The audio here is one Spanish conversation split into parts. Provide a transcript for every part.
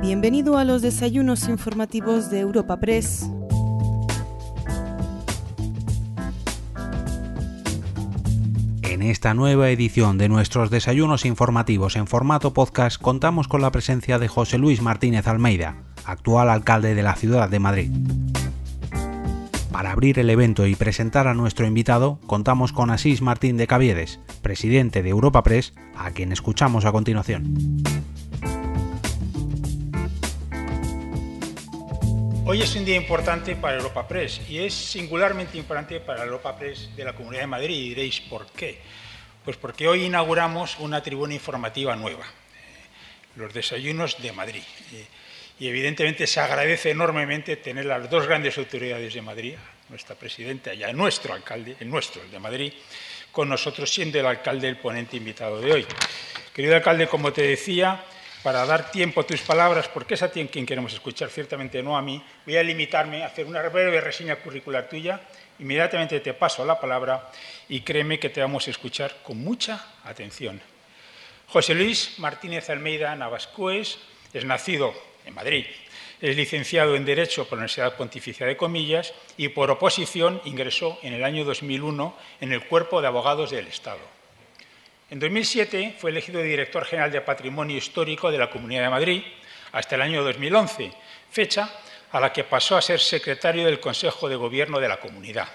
Bienvenido a los desayunos informativos de Europa Press. En esta nueva edición de nuestros desayunos informativos en formato podcast contamos con la presencia de José Luis Martínez Almeida, actual alcalde de la ciudad de Madrid. Para abrir el evento y presentar a nuestro invitado, contamos con Asís Martín de Caviedes, presidente de Europa Press, a quien escuchamos a continuación. Hoy es un día importante para Europa Press y es singularmente importante para Europa Press de la Comunidad de Madrid. Y diréis, ¿por qué? Pues porque hoy inauguramos una tribuna informativa nueva, eh, los desayunos de Madrid. Eh, y evidentemente se agradece enormemente tener las dos grandes autoridades de Madrid, nuestra presidenta y nuestro alcalde, el nuestro, el de Madrid, con nosotros siendo el alcalde el ponente invitado de hoy. Querido alcalde, como te decía, para dar tiempo a tus palabras, porque es a quien queremos escuchar, ciertamente no a mí, voy a limitarme a hacer una breve reseña curricular tuya. Inmediatamente te paso la palabra y créeme que te vamos a escuchar con mucha atención. José Luis Martínez Almeida Navascues es nacido en Madrid. Es licenciado en Derecho por la Universidad Pontificia de Comillas y por oposición ingresó en el año 2001 en el Cuerpo de Abogados del Estado. En 2007 fue elegido director general de Patrimonio Histórico de la Comunidad de Madrid hasta el año 2011, fecha a la que pasó a ser secretario del Consejo de Gobierno de la Comunidad.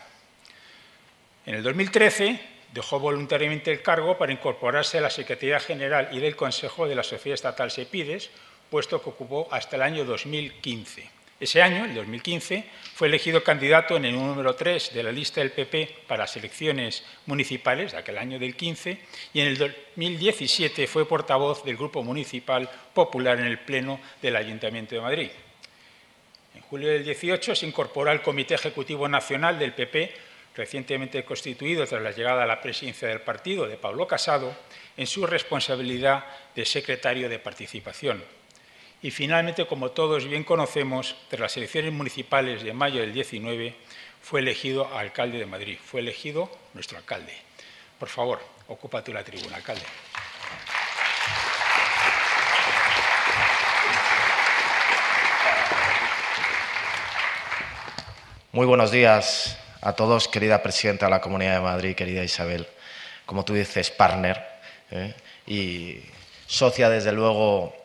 En el 2013 dejó voluntariamente el cargo para incorporarse a la Secretaría General y del Consejo de la Sociedad Estatal Sepides, puesto que ocupó hasta el año 2015. Ese año, el 2015, fue elegido candidato en el número 3 de la lista del PP para las elecciones municipales de aquel año del 15 y en el 2017 fue portavoz del Grupo Municipal Popular en el Pleno del Ayuntamiento de Madrid. En julio del 18 se incorporó al Comité Ejecutivo Nacional del PP, recientemente constituido tras la llegada a la presidencia del partido de Pablo Casado, en su responsabilidad de secretario de participación. Y finalmente, como todos bien conocemos, tras las elecciones municipales de mayo del 19, fue elegido alcalde de Madrid. Fue elegido nuestro alcalde. Por favor, ocúpate la tribuna, alcalde. Muy buenos días a todos, querida presidenta de la Comunidad de Madrid, querida Isabel. Como tú dices, partner ¿eh? y socia, desde luego,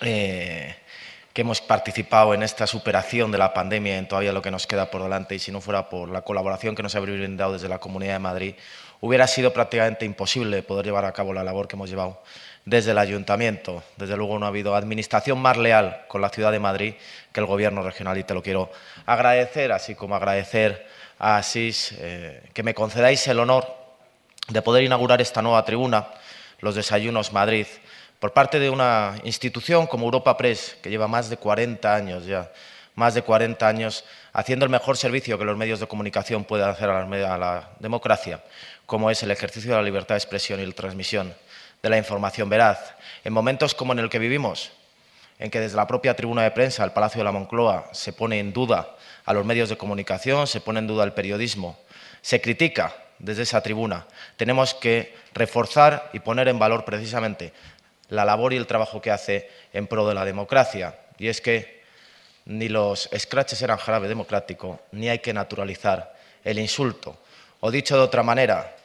eh, que hemos participado en esta superación de la pandemia en todavía lo que nos queda por delante y si no fuera por la colaboración que nos ha brindado desde la Comunidad de Madrid, hubiera sido prácticamente imposible poder llevar a cabo la labor que hemos llevado desde el Ayuntamiento. Desde luego no ha habido administración más leal con la Ciudad de Madrid que el Gobierno regional y te lo quiero agradecer, así como agradecer a Asís eh, que me concedáis el honor de poder inaugurar esta nueva tribuna, los Desayunos Madrid, por parte de una institución como Europa Press, que lleva más de 40 años ya, más de 40 años haciendo el mejor servicio que los medios de comunicación pueden hacer a la, democracia, como es el ejercicio de la libertad de expresión y la transmisión de la información veraz. En momentos como en el que vivimos, en que desde la propia tribuna de prensa, el Palacio de la Moncloa, se pone en duda a los medios de comunicación, se pone en duda el periodismo, se critica desde esa tribuna. Tenemos que reforzar y poner en valor precisamente la labor y el trabajo que hace en pro de la democracia. Y es que ni los scratches eran jarabe democrático, ni hay que naturalizar el insulto. O dicho de otra manera,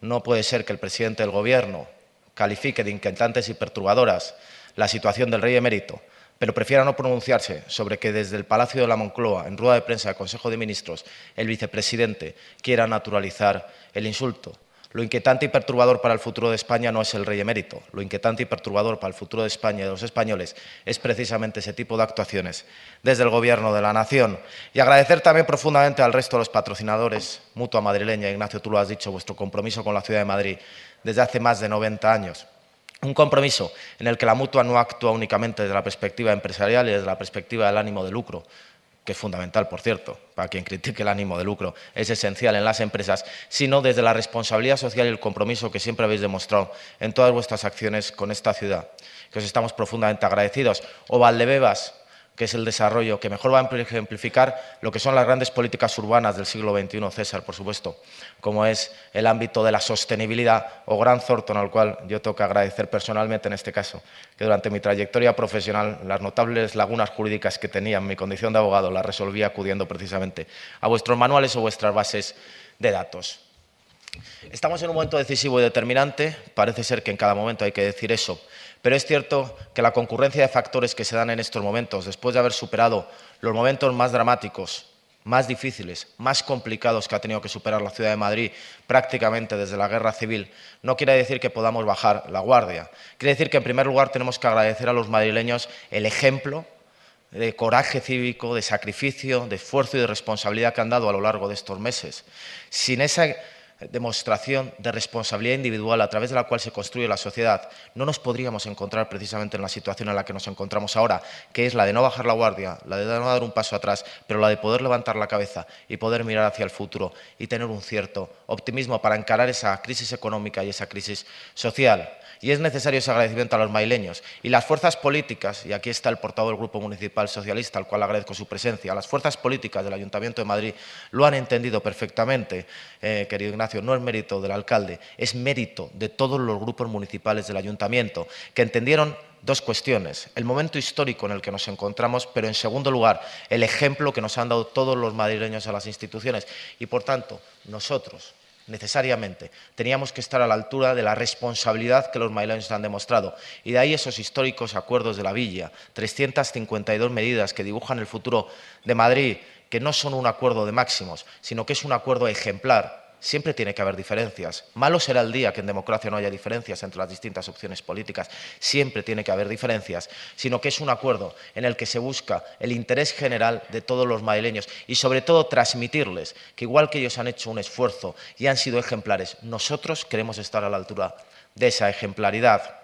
no puede ser que el presidente del Gobierno califique de inquietantes y perturbadoras la situación del rey emérito, pero prefiera no pronunciarse sobre que desde el Palacio de la Moncloa, en rueda de prensa del Consejo de Ministros, el vicepresidente quiera naturalizar el insulto. Lo inquietante y perturbador para el futuro de España no es el rey emérito. Lo inquietante y perturbador para el futuro de España y de los españoles es precisamente ese tipo de actuaciones desde el Gobierno de la Nación. Y agradecer también profundamente al resto de los patrocinadores, Mutua Madrileña, Ignacio, tú lo has dicho, vuestro compromiso con la Ciudad de Madrid desde hace más de 90 años. Un compromiso en el que la Mutua no actúa únicamente desde la perspectiva empresarial y desde la perspectiva del ánimo de lucro, que es fundamental, por cierto, para quien critique el ánimo de lucro, es esencial en las empresas, sino desde la responsabilidad social y el compromiso que siempre habéis demostrado en todas vuestras acciones con esta ciudad, que os estamos profundamente agradecidos. O Valdebebas, que es el desarrollo, que mejor va a ejemplificar lo que son las grandes políticas urbanas del siglo XXI, César, por supuesto, como es el ámbito de la sostenibilidad o Gran Thornton, al cual yo tengo que agradecer personalmente en este caso, que durante mi trayectoria profesional las notables lagunas jurídicas que tenía en mi condición de abogado las resolví acudiendo precisamente a vuestros manuales o vuestras bases de datos. Estamos en un momento decisivo y determinante, parece ser que en cada momento hay que decir eso, pero es cierto que la concurrencia de factores que se dan en estos momentos, después de haber superado los momentos más dramáticos, más difíciles, más complicados que ha tenido que superar la ciudad de Madrid prácticamente desde la guerra civil, no quiere decir que podamos bajar la guardia. Quiere decir que, en primer lugar, tenemos que agradecer a los madrileños el ejemplo de coraje cívico, de sacrificio, de esfuerzo y de responsabilidad que han dado a lo largo de estos meses. Sin esa demostración de responsabilidad individual a través de la cual se construye la sociedad, no nos podríamos encontrar precisamente en la situación en la que nos encontramos ahora, que es la de no bajar la guardia, la de no dar un paso atrás, pero la de poder levantar la cabeza y poder mirar hacia el futuro y tener un cierto optimismo para encarar esa crisis económica y esa crisis social. Y es necesario ese agradecimiento a los maileños. Y las fuerzas políticas, y aquí está el portavoz del Grupo Municipal Socialista, al cual agradezco su presencia, las fuerzas políticas del Ayuntamiento de Madrid lo han entendido perfectamente, eh, querido Ignacio, no es mérito del alcalde, es mérito de todos los grupos municipales del Ayuntamiento, que entendieron dos cuestiones. El momento histórico en el que nos encontramos, pero en segundo lugar, el ejemplo que nos han dado todos los madrileños a las instituciones. Y por tanto, nosotros, necesariamente. Teníamos que estar a la altura de la responsabilidad que los madrileños han demostrado. Y de ahí esos históricos acuerdos de la Villa, 352 medidas que dibujan el futuro de Madrid, que no son un acuerdo de máximos, sino que es un acuerdo ejemplar siempre tiene que haber diferencias. Malo será el día que en democracia no haya diferencias entre las distintas opciones políticas. Siempre tiene que haber diferencias, sino que es un acuerdo en el que se busca el interés general de todos los madrileños y sobre todo transmitirles que igual que ellos han hecho un esfuerzo y han sido ejemplares, nosotros queremos estar a la altura de esa ejemplaridad.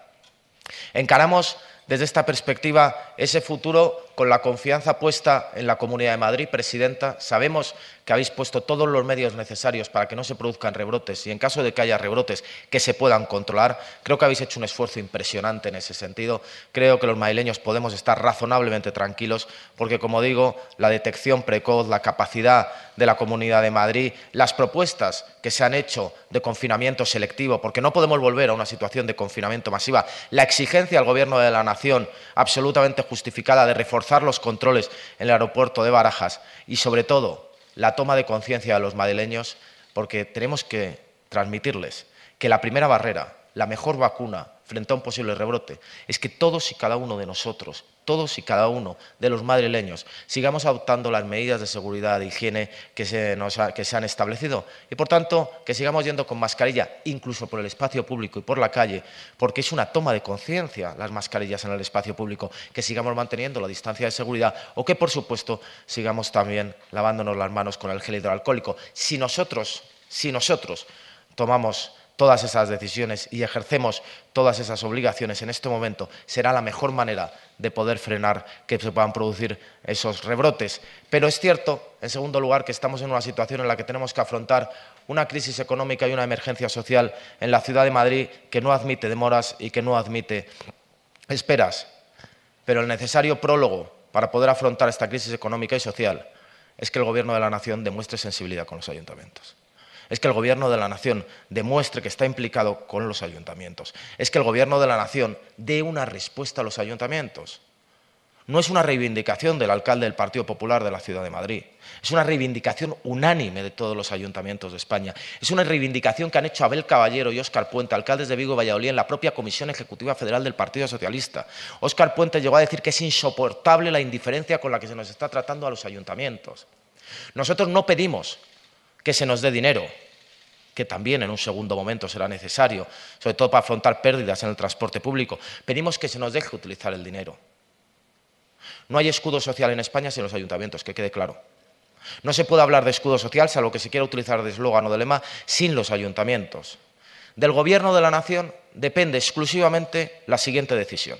Encaramos desde esta perspectiva ese futuro con la confianza puesta en la Comunidad de Madrid, Presidenta. Sabemos que habéis puesto todos los medios necesarios para que no se produzcan rebrotes y, en caso de que haya rebrotes, que se puedan controlar. Creo que habéis hecho un esfuerzo impresionante en ese sentido. Creo que los madrileños podemos estar razonablemente tranquilos porque, como digo, la detección precoz, la capacidad de la Comunidad de Madrid, las propuestas que se han hecho de confinamiento selectivo, porque no podemos volver a una situación de confinamiento masiva, la exigencia al Gobierno de la Nación absolutamente justificada de reforzar los controles en el aeropuerto de Barajas y, sobre todo, la toma de conciencia de los madrileños, porque tenemos que transmitirles que la primera barrera, la mejor vacuna frente a un posible rebrote, es que todos y cada uno de nosotros, todos y cada uno de los madrileños, sigamos adoptando las medidas de seguridad e higiene que se, que se han establecido y, por tanto, que sigamos yendo con mascarilla, incluso por el espacio público y por la calle, porque es una toma de conciencia las mascarillas en el espacio público, que sigamos manteniendo la distancia de seguridad o que, por supuesto, sigamos también lavándonos las manos con el gel hidroalcohólico. Si nosotros, si nosotros tomamos todas esas decisiones y ejercemos todas esas obligaciones en este momento, será la mejor manera de poder frenar que se puedan producir esos rebrotes. Pero es cierto, en segundo lugar, que estamos en una situación en la que tenemos que afrontar una crisis económica y una emergencia social en la ciudad de Madrid que no admite demoras y que no admite esperas. Pero el necesario prólogo para poder afrontar esta crisis económica y social es que el Gobierno de la Nación demuestre sensibilidad con los ayuntamientos es que el Gobierno de la Nación demuestre que está implicado con los ayuntamientos, es que el Gobierno de la Nación dé una respuesta a los ayuntamientos. No es una reivindicación del alcalde del Partido Popular de la Ciudad de Madrid, es una reivindicación unánime de todos los ayuntamientos de España. Es una reivindicación que han hecho Abel Caballero y Óscar Puente, alcaldes de Vigo y Valladolid, en la propia Comisión Ejecutiva Federal del Partido Socialista. Óscar Puente llegó a decir que es insoportable la indiferencia con la que se nos está tratando a los ayuntamientos. Nosotros no pedimos que se nos dé dinero, que también en un segundo momento será necesario, sobre todo para afrontar pérdidas en el transporte público. Pedimos que se nos deje utilizar el dinero. No hay escudo social en España sin los ayuntamientos, que quede claro. No se puede hablar de escudo social, salvo que se quiera utilizar de eslogan o de lema, sin los ayuntamientos. Del Gobierno de la Nación depende exclusivamente la siguiente decisión.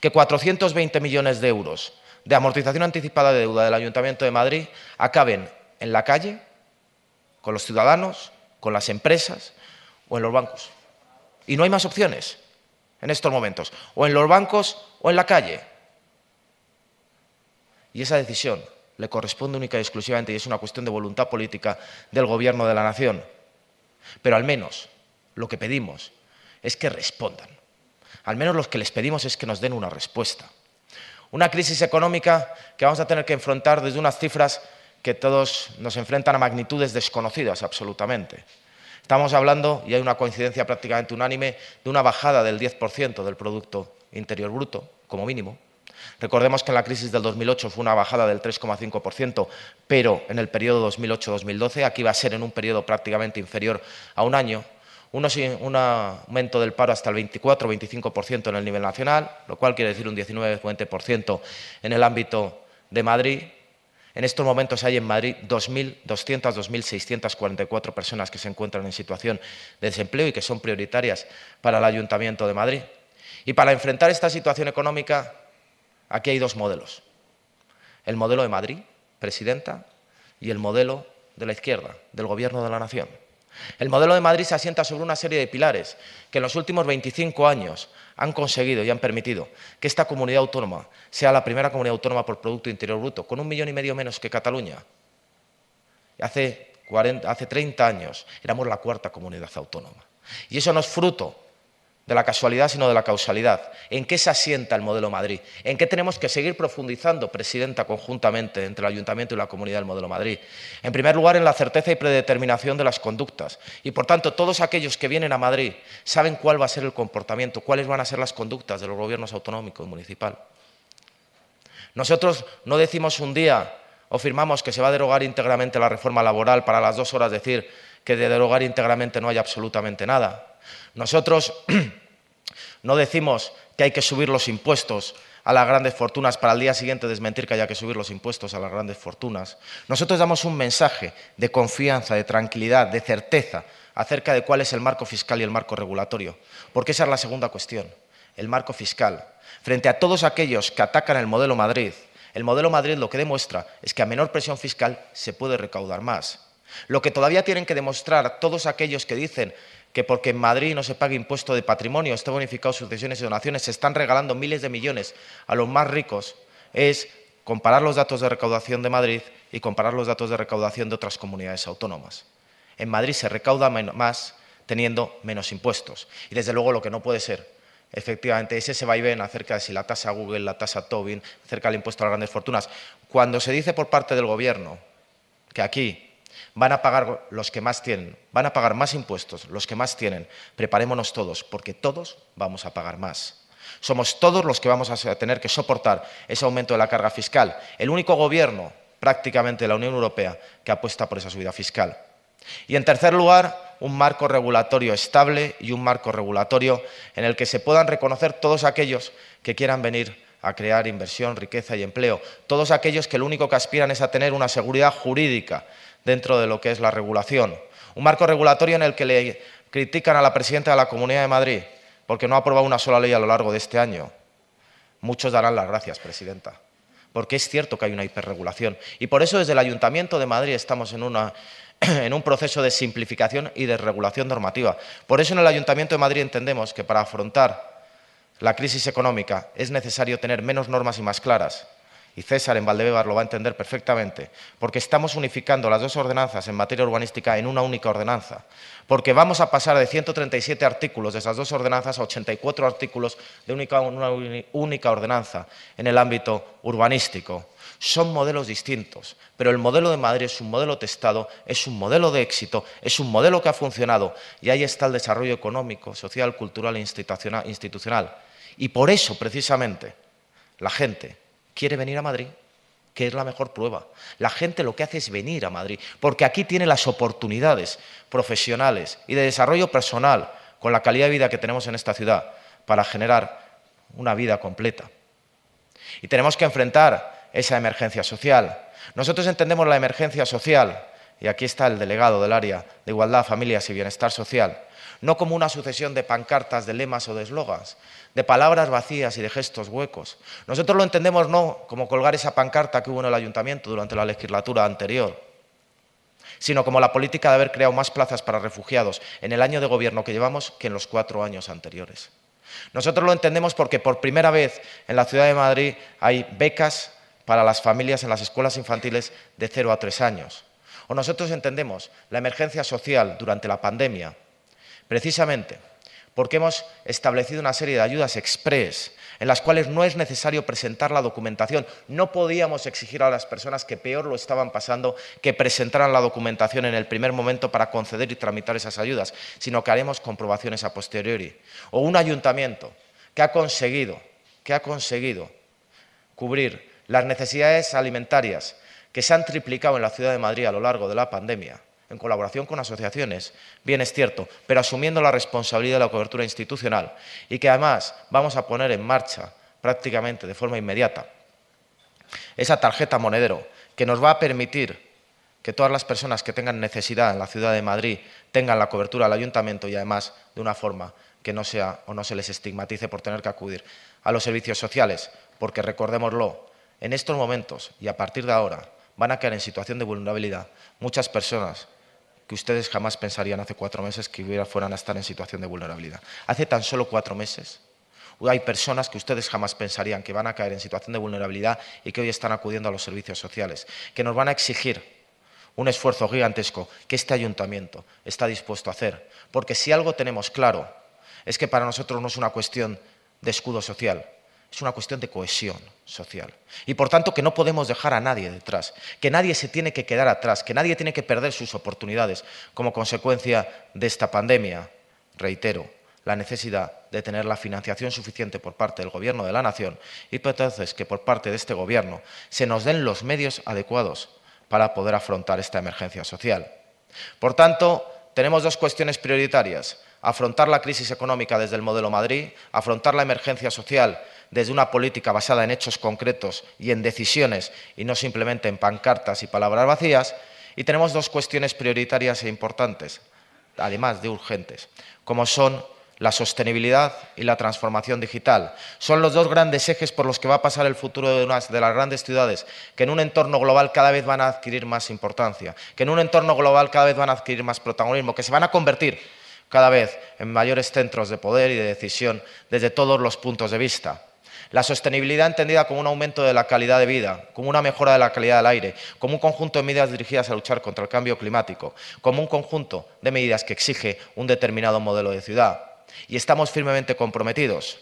Que 420 millones de euros de amortización anticipada de deuda del Ayuntamiento de Madrid acaben en la calle con los ciudadanos, con las empresas o en los bancos. Y no hay más opciones en estos momentos, o en los bancos o en la calle. Y esa decisión le corresponde única y exclusivamente, y es una cuestión de voluntad política del Gobierno de la Nación. Pero al menos lo que pedimos es que respondan. Al menos lo que les pedimos es que nos den una respuesta. Una crisis económica que vamos a tener que enfrentar desde unas cifras que todos nos enfrentan a magnitudes desconocidas absolutamente. Estamos hablando, y hay una coincidencia prácticamente unánime, de una bajada del 10% del Producto Interior Bruto, como mínimo. Recordemos que en la crisis del 2008 fue una bajada del 3,5%, pero en el periodo 2008-2012, aquí va a ser en un periodo prácticamente inferior a un año, un aumento del paro hasta el 24-25% en el nivel nacional, lo cual quiere decir un 19-20% en el ámbito de Madrid. En estos momentos hay en Madrid 2.200, 2.644 personas que se encuentran en situación de desempleo y que son prioritarias para el Ayuntamiento de Madrid. Y para enfrentar esta situación económica, aquí hay dos modelos. El modelo de Madrid, presidenta, y el modelo de la izquierda, del Gobierno de la Nación. El modelo de Madrid se asienta sobre una serie de pilares que en los últimos 25 años han conseguido y han permitido que esta comunidad autónoma sea la primera comunidad autónoma por Producto Interior Bruto, con un millón y medio menos que Cataluña. Hace, 40, hace 30 años éramos la cuarta comunidad autónoma. Y eso no es fruto de la casualidad, sino de la causalidad. ¿En qué se asienta el modelo Madrid? ¿En qué tenemos que seguir profundizando, Presidenta, conjuntamente entre el Ayuntamiento y la Comunidad del Modelo Madrid? En primer lugar, en la certeza y predeterminación de las conductas. Y, por tanto, todos aquellos que vienen a Madrid saben cuál va a ser el comportamiento, cuáles van a ser las conductas de los gobiernos autonómicos y municipal. Nosotros no decimos un día o firmamos que se va a derogar íntegramente la reforma laboral para las dos horas decir que de derogar íntegramente no hay absolutamente nada. Nosotros no decimos que hay que subir los impuestos a las grandes fortunas para al día siguiente desmentir que haya que subir los impuestos a las grandes fortunas. Nosotros damos un mensaje de confianza, de tranquilidad, de certeza acerca de cuál es el marco fiscal y el marco regulatorio, porque esa es la segunda cuestión, el marco fiscal. Frente a todos aquellos que atacan el modelo Madrid, el modelo Madrid lo que demuestra es que a menor presión fiscal se puede recaudar más. Lo que todavía tienen que demostrar todos aquellos que dicen que porque en Madrid no se pague impuesto de patrimonio, esté bonificado sucesiones y donaciones, se están regalando miles de millones a los más ricos, es comparar los datos de recaudación de Madrid y comparar los datos de recaudación de otras comunidades autónomas. En Madrid se recauda más teniendo menos impuestos. Y desde luego lo que no puede ser, efectivamente, es ese vaivén acerca de si la tasa Google, la tasa Tobin, acerca del impuesto a las grandes fortunas. Cuando se dice por parte del Gobierno que aquí Van a pagar los que más tienen, van a pagar más impuestos los que más tienen. Preparémonos todos, porque todos vamos a pagar más. Somos todos los que vamos a tener que soportar ese aumento de la carga fiscal. El único gobierno prácticamente de la Unión Europea que apuesta por esa subida fiscal. Y en tercer lugar, un marco regulatorio estable y un marco regulatorio en el que se puedan reconocer todos aquellos que quieran venir a crear inversión, riqueza y empleo, todos aquellos que lo único que aspiran es a tener una seguridad jurídica dentro de lo que es la regulación. Un marco regulatorio en el que le critican a la presidenta de la Comunidad de Madrid porque no ha aprobado una sola ley a lo largo de este año. Muchos darán las gracias, presidenta, porque es cierto que hay una hiperregulación. Y por eso desde el Ayuntamiento de Madrid estamos en, un proceso de simplificación y de regulación normativa. Por eso en el Ayuntamiento de Madrid entendemos que para afrontar la crisis económica es necesario tener menos normas y más claras, y César en Valdebebar lo va a entender perfectamente, porque estamos unificando las dos ordenanzas en materia urbanística en una única ordenanza, porque vamos a pasar de 137 artículos de esas dos ordenanzas a 84 artículos de una única ordenanza en el ámbito urbanístico. Son modelos distintos, pero el modelo de Madrid es un modelo testado, es un modelo de éxito, es un modelo que ha funcionado y ahí está el desarrollo económico, social, cultural e institucional. Y por eso, precisamente, la gente quiere venir a Madrid, que es la mejor prueba. La gente lo que hace es venir a Madrid, porque aquí tiene las oportunidades profesionales y de desarrollo personal con la calidad de vida que tenemos en esta ciudad para generar una vida completa. Y tenemos que enfrentar esa emergencia social. Nosotros entendemos la emergencia social, y aquí está el delegado del área de Igualdad, Familias y Bienestar Social, no como una sucesión de pancartas, de lemas o de eslogans, de palabras vacías y de gestos huecos. Nosotros lo entendemos no como colgar esa pancarta que hubo en el ayuntamiento durante la legislatura anterior, sino como la política de haber creado más plazas para refugiados en el año de gobierno que llevamos que en los cuatro años anteriores. Nosotros lo entendemos porque por primera vez en la ciudad de Madrid hay becas para las familias en las escuelas infantiles de 0 a 3 años. O nosotros entendemos la emergencia social durante la pandemia, precisamente porque hemos establecido una serie de ayudas express en las cuales no es necesario presentar la documentación. No podíamos exigir a las personas que peor lo estaban pasando que presentaran la documentación en el primer momento para conceder y tramitar esas ayudas, sino que haremos comprobaciones a posteriori. O un ayuntamiento que ha conseguido, que ha conseguido cubrir las necesidades alimentarias que se han triplicado en la ciudad de Madrid a lo largo de la pandemia en colaboración con asociaciones, bien es cierto, pero asumiendo la responsabilidad de la cobertura institucional y que además vamos a poner en marcha prácticamente de forma inmediata esa tarjeta monedero que nos va a permitir que todas las personas que tengan necesidad en la ciudad de Madrid tengan la cobertura al ayuntamiento y además de una forma que no sea o no se les estigmatice por tener que acudir a los servicios sociales, porque recordémoslo, en estos momentos y a partir de ahora van a quedar en situación de vulnerabilidad muchas personas que ustedes jamás pensarían hace cuatro meses que fueran a estar en situación de vulnerabilidad. Hace tan solo cuatro meses hay personas que ustedes jamás pensarían que van a caer en situación de vulnerabilidad y que hoy están acudiendo a los servicios sociales, que nos van a exigir un esfuerzo gigantesco que este ayuntamiento está dispuesto a hacer. Porque si algo tenemos claro es que para nosotros no es una cuestión de escudo social, es una cuestión de cohesión social. Y por tanto que no podemos dejar a nadie detrás, que nadie se tiene que quedar atrás, que nadie tiene que perder sus oportunidades como consecuencia de esta pandemia. Reitero, la necesidad de tener la financiación suficiente por parte del Gobierno de la Nación y entonces que por parte de este Gobierno se nos den los medios adecuados para poder afrontar esta emergencia social. Por tanto, tenemos dos cuestiones prioritarias. Afrontar la crisis económica desde el modelo Madrid, afrontar la emergencia social desde una política basada en hechos concretos y en decisiones y no simplemente en pancartas y palabras vacías. Y tenemos dos cuestiones prioritarias e importantes, además de urgentes, como son la sostenibilidad y la transformación digital. Son los dos grandes ejes por los que va a pasar el futuro de, unas, de las grandes ciudades, que en un entorno global cada vez van a adquirir más importancia, que en un entorno global cada vez van a adquirir más protagonismo, que se van a convertir cada vez en mayores centros de poder y de decisión desde todos los puntos de vista. La sostenibilidad entendida como un aumento de la calidad de vida, como una mejora de la calidad del aire, como un conjunto de medidas dirigidas a luchar contra el cambio climático, como un conjunto de medidas que exige un determinado modelo de ciudad. Y estamos firmemente comprometidos.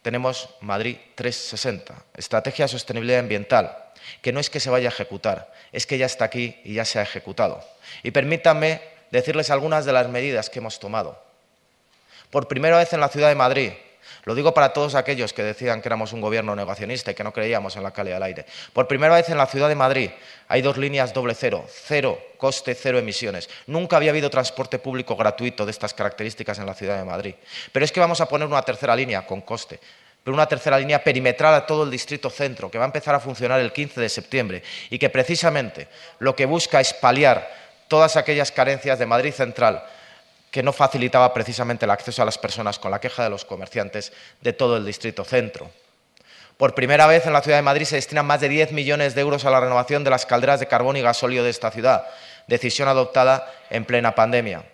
Tenemos Madrid 360, Estrategia de Sostenibilidad Ambiental, que no es que se vaya a ejecutar, es que ya está aquí y ya se ha ejecutado. Y permítanme decirles algunas de las medidas que hemos tomado. Por primera vez en la ciudad de Madrid, lo digo para todos aquellos que decían que éramos un gobierno negacionista y que no creíamos en la calidad del aire. Por primera vez en la ciudad de Madrid hay dos líneas doble cero, cero coste, cero emisiones. Nunca había habido transporte público gratuito de estas características en la ciudad de Madrid. Pero es que vamos a poner una tercera línea con coste pero una tercera línea perimetral a todo el distrito centro, que va a empezar a funcionar el 15 de septiembre y que precisamente lo que busca es paliar todas aquellas carencias de Madrid Central que no facilitaba precisamente el acceso a las personas con la queja de los comerciantes de todo el distrito centro. Por primera vez en la ciudad de Madrid se destinan más de 10 millones de euros a la renovación de las calderas de carbón y gasóleo de esta ciudad, decisión adoptada en plena pandemia.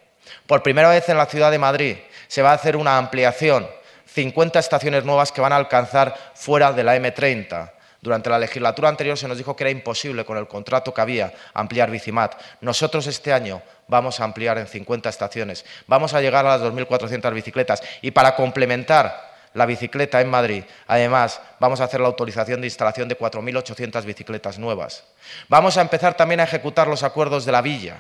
Por primera vez en la ciudad de Madrid se va a hacer una ampliación, 50 estaciones nuevas que van a alcanzar fuera de la M30, durante la legislatura anterior se nos dijo que era imposible con el contrato que había ampliar Bicimat. Nosotros este año vamos a ampliar en 50 estaciones. Vamos a llegar a las 2.400 bicicletas. Y para complementar la bicicleta en Madrid, además, vamos a hacer la autorización de instalación de 4.800 bicicletas nuevas. Vamos a empezar también a ejecutar los acuerdos de la Villa.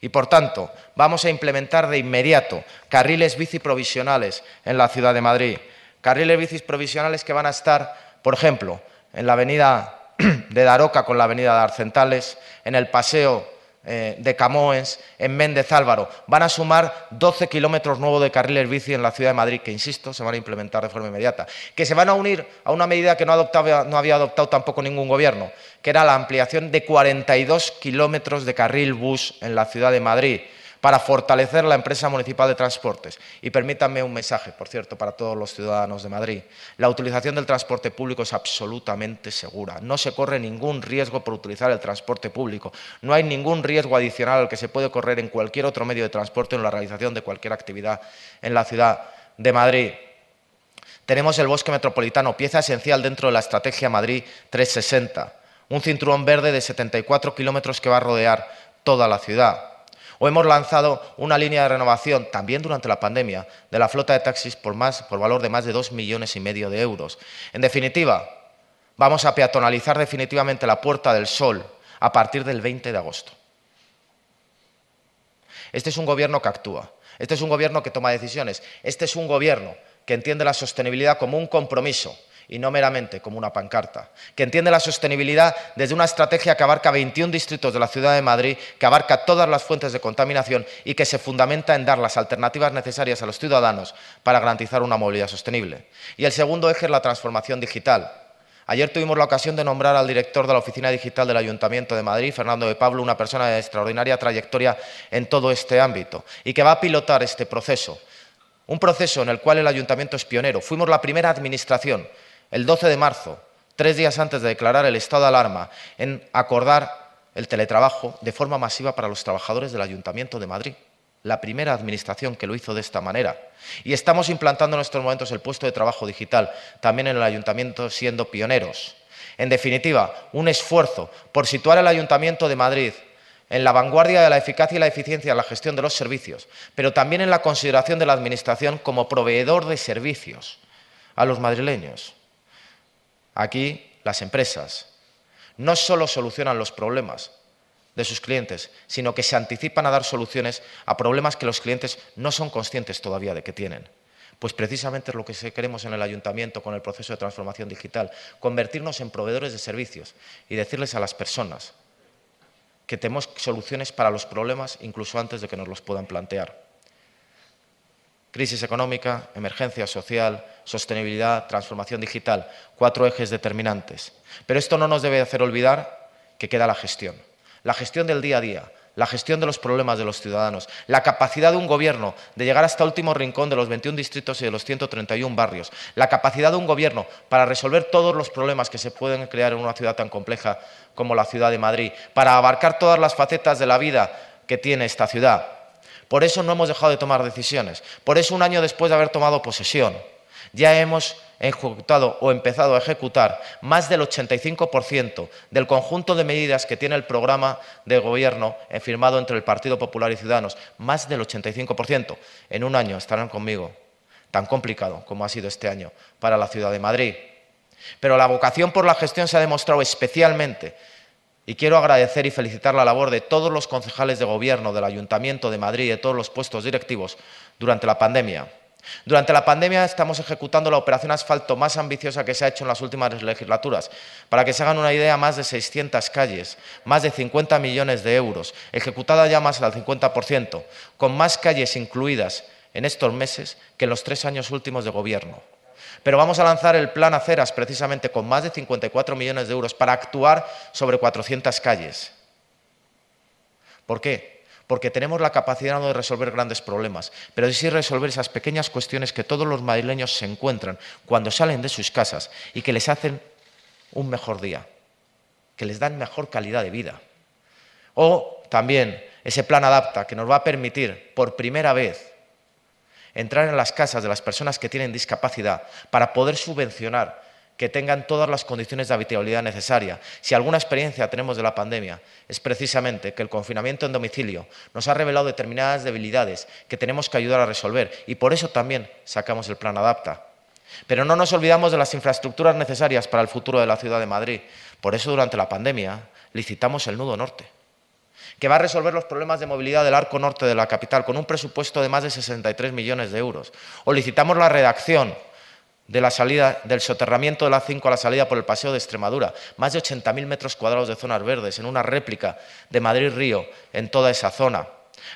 Y, por tanto, vamos a implementar de inmediato carriles bici provisionales en la ciudad de Madrid. Carriles bicis provisionales que van a estar, por ejemplo, en la avenida de Daroca con la avenida de Arcentales, en el paseo eh, de Camoens, en Méndez Álvaro. Van a sumar 12 kilómetros nuevos de carriles bici en la ciudad de Madrid, que, insisto, se van a implementar de forma inmediata. Que se van a unir a una medida que no, no había adoptado tampoco ningún gobierno, que era la ampliación de 42 kilómetros de carril bus en la ciudad de Madrid para fortalecer la empresa municipal de transportes. Y permítanme un mensaje, por cierto, para todos los ciudadanos de Madrid. La utilización del transporte público es absolutamente segura. No se corre ningún riesgo por utilizar el transporte público. No hay ningún riesgo adicional al que se puede correr en cualquier otro medio de transporte o en la realización de cualquier actividad en la ciudad de Madrid. Tenemos el bosque metropolitano, pieza esencial dentro de la estrategia Madrid 360, un cinturón verde de 74 kilómetros que va a rodear toda la ciudad. O hemos lanzado una línea de renovación, también durante la pandemia, de la flota de taxis por, más, por valor de más de dos millones y medio de euros. En definitiva, vamos a peatonalizar definitivamente la Puerta del Sol a partir del 20 de agosto. Este es un gobierno que actúa, este es un gobierno que toma decisiones, este es un gobierno que entiende la sostenibilidad como un compromiso y no meramente como una pancarta, que entiende la sostenibilidad desde una estrategia que abarca 21 distritos de la ciudad de Madrid, que abarca todas las fuentes de contaminación y que se fundamenta en dar las alternativas necesarias a los ciudadanos para garantizar una movilidad sostenible. Y el segundo eje es la transformación digital. Ayer tuvimos la ocasión de nombrar al director de la Oficina Digital del Ayuntamiento de Madrid, Fernando de Pablo, una persona de extraordinaria trayectoria en todo este ámbito y que va a pilotar este proceso. Un proceso en el cual el Ayuntamiento es pionero. Fuimos la primera administración el 12 de marzo, tres días antes de declarar el estado de alarma, en acordar el teletrabajo de forma masiva para los trabajadores del Ayuntamiento de Madrid. La primera administración que lo hizo de esta manera. Y estamos implantando en estos momentos el puesto de trabajo digital, también en el Ayuntamiento siendo pioneros. En definitiva, un esfuerzo por situar el Ayuntamiento de Madrid en la vanguardia de la eficacia y la eficiencia en la gestión de los servicios, pero también en la consideración de la Administración como proveedor de servicios a los madrileños. Aquí las empresas no solo solucionan los problemas de sus clientes, sino que se anticipan a dar soluciones a problemas que los clientes no son conscientes todavía de que tienen. Pues precisamente es lo que queremos en el ayuntamiento con el proceso de transformación digital, convertirnos en proveedores de servicios y decirles a las personas que tenemos soluciones para los problemas incluso antes de que nos los puedan plantear. Crisis económica, emergencia social, sostenibilidad, transformación digital, cuatro ejes determinantes. Pero esto no nos debe hacer olvidar que queda la gestión, la gestión del día a día, la gestión de los problemas de los ciudadanos, la capacidad de un gobierno de llegar hasta el último rincón de los 21 distritos y de los 131 barrios, la capacidad de un gobierno para resolver todos los problemas que se pueden crear en una ciudad tan compleja como la ciudad de Madrid, para abarcar todas las facetas de la vida que tiene esta ciudad. Por eso no hemos dejado de tomar decisiones. Por eso un año después de haber tomado posesión, ya hemos ejecutado o empezado a ejecutar más del 85% del conjunto de medidas que tiene el programa de gobierno firmado entre el Partido Popular y Ciudadanos. Más del 85%. En un año estarán conmigo. Tan complicado como ha sido este año para la ciudad de Madrid. Pero la vocación por la gestión se ha demostrado especialmente y quiero agradecer y felicitar la labor de todos los concejales de gobierno del Ayuntamiento de Madrid y de todos los puestos directivos durante la pandemia. Durante la pandemia estamos ejecutando la operación asfalto más ambiciosa que se ha hecho en las últimas legislaturas. Para que se hagan una idea, más de 600 calles, más de 50 millones de euros, ejecutada ya más del 50%, con más calles incluidas en estos meses que en los tres años últimos de gobierno. Pero vamos a lanzar el plan Aceras precisamente con más de 54 millones de euros para actuar sobre 400 calles. ¿Por qué? Porque tenemos la capacidad no de resolver grandes problemas, pero sí resolver esas pequeñas cuestiones que todos los madrileños se encuentran cuando salen de sus casas y que les hacen un mejor día, que les dan mejor calidad de vida. O también ese plan Adapta que nos va a permitir por primera vez entrar en las casas de las personas que tienen discapacidad para poder subvencionar que tengan todas las condiciones de habitabilidad necesaria. Si alguna experiencia tenemos de la pandemia es precisamente que el confinamiento en domicilio nos ha revelado determinadas debilidades que tenemos que ayudar a resolver y por eso también sacamos el plan Adapta. Pero no nos olvidamos de las infraestructuras necesarias para el futuro de la ciudad de Madrid. Por eso durante la pandemia licitamos el nudo norte que va a resolver los problemas de movilidad del arco norte de la capital con un presupuesto de más de 63 millones de euros. O la redacción de la salida, del soterramiento de la 5 a la salida por el Paseo de Extremadura, más de 80.000 metros cuadrados de zonas verdes, en una réplica de Madrid-Río en toda esa zona.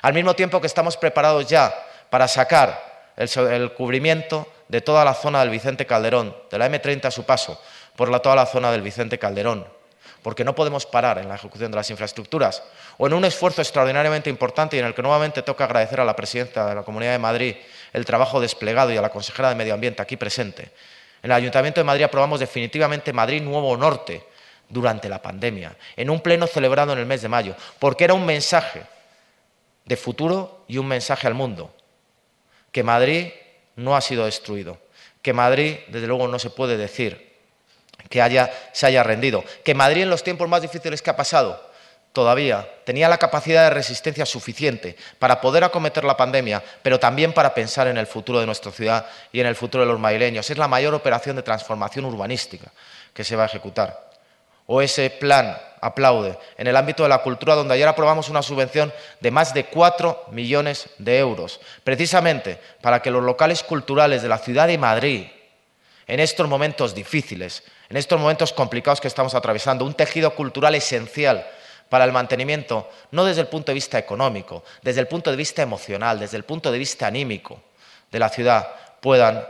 Al mismo tiempo que estamos preparados ya para sacar el, el cubrimiento de toda la zona del Vicente Calderón, de la M30 a su paso, por la, toda la zona del Vicente Calderón porque no podemos parar en la ejecución de las infraestructuras, o en un esfuerzo extraordinariamente importante y en el que nuevamente toca agradecer a la presidenta de la Comunidad de Madrid el trabajo desplegado y a la consejera de Medio Ambiente aquí presente. En el Ayuntamiento de Madrid aprobamos definitivamente Madrid Nuevo Norte durante la pandemia, en un pleno celebrado en el mes de mayo, porque era un mensaje de futuro y un mensaje al mundo, que Madrid no ha sido destruido, que Madrid, desde luego, no se puede decir que haya, se haya rendido, que Madrid en los tiempos más difíciles que ha pasado todavía tenía la capacidad de resistencia suficiente para poder acometer la pandemia, pero también para pensar en el futuro de nuestra ciudad y en el futuro de los madrileños. Es la mayor operación de transformación urbanística que se va a ejecutar. O ese plan aplaude en el ámbito de la cultura, donde ayer aprobamos una subvención de más de cuatro millones de euros, precisamente para que los locales culturales de la ciudad de Madrid, en estos momentos difíciles, en estos momentos complicados que estamos atravesando, un tejido cultural esencial para el mantenimiento, no desde el punto de vista económico, desde el punto de vista emocional, desde el punto de vista anímico de la ciudad, puedan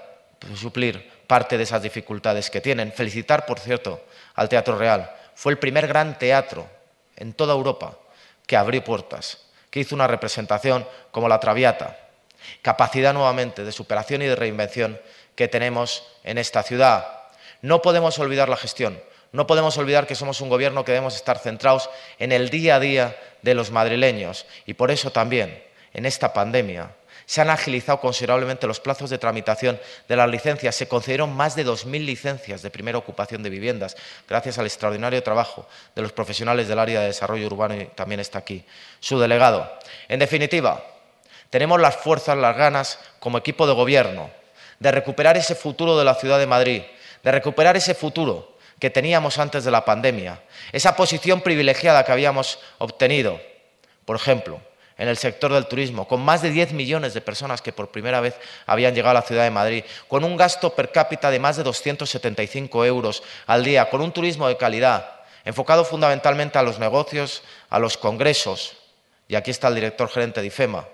suplir parte de esas dificultades que tienen. Felicitar, por cierto, al Teatro Real. Fue el primer gran teatro en toda Europa que abrió puertas, que hizo una representación como la Traviata. Capacidad nuevamente de superación y de reinvención que tenemos en esta ciudad. No podemos olvidar la gestión. No podemos olvidar que somos un gobierno que debemos estar centrados en el día a día de los madrileños y por eso también en esta pandemia se han agilizado considerablemente los plazos de tramitación de las licencias. Se concedieron más de 2.000 licencias de primera ocupación de viviendas, gracias al extraordinario trabajo de los profesionales del área de desarrollo urbano y también está aquí su delegado. En definitiva, tenemos las fuerzas, las ganas, como equipo de gobierno, de recuperar ese futuro de la ciudad de Madrid, de recuperar ese futuro que teníamos antes de la pandemia, esa posición privilegiada que habíamos obtenido, por ejemplo, en el sector del turismo, con más de 10 millones de personas que por primera vez habían llegado a la ciudad de Madrid, con un gasto per cápita de más de 275 euros al día, con un turismo de calidad, enfocado fundamentalmente a los negocios, a los congresos, y aquí está el director gerente de IFEMA,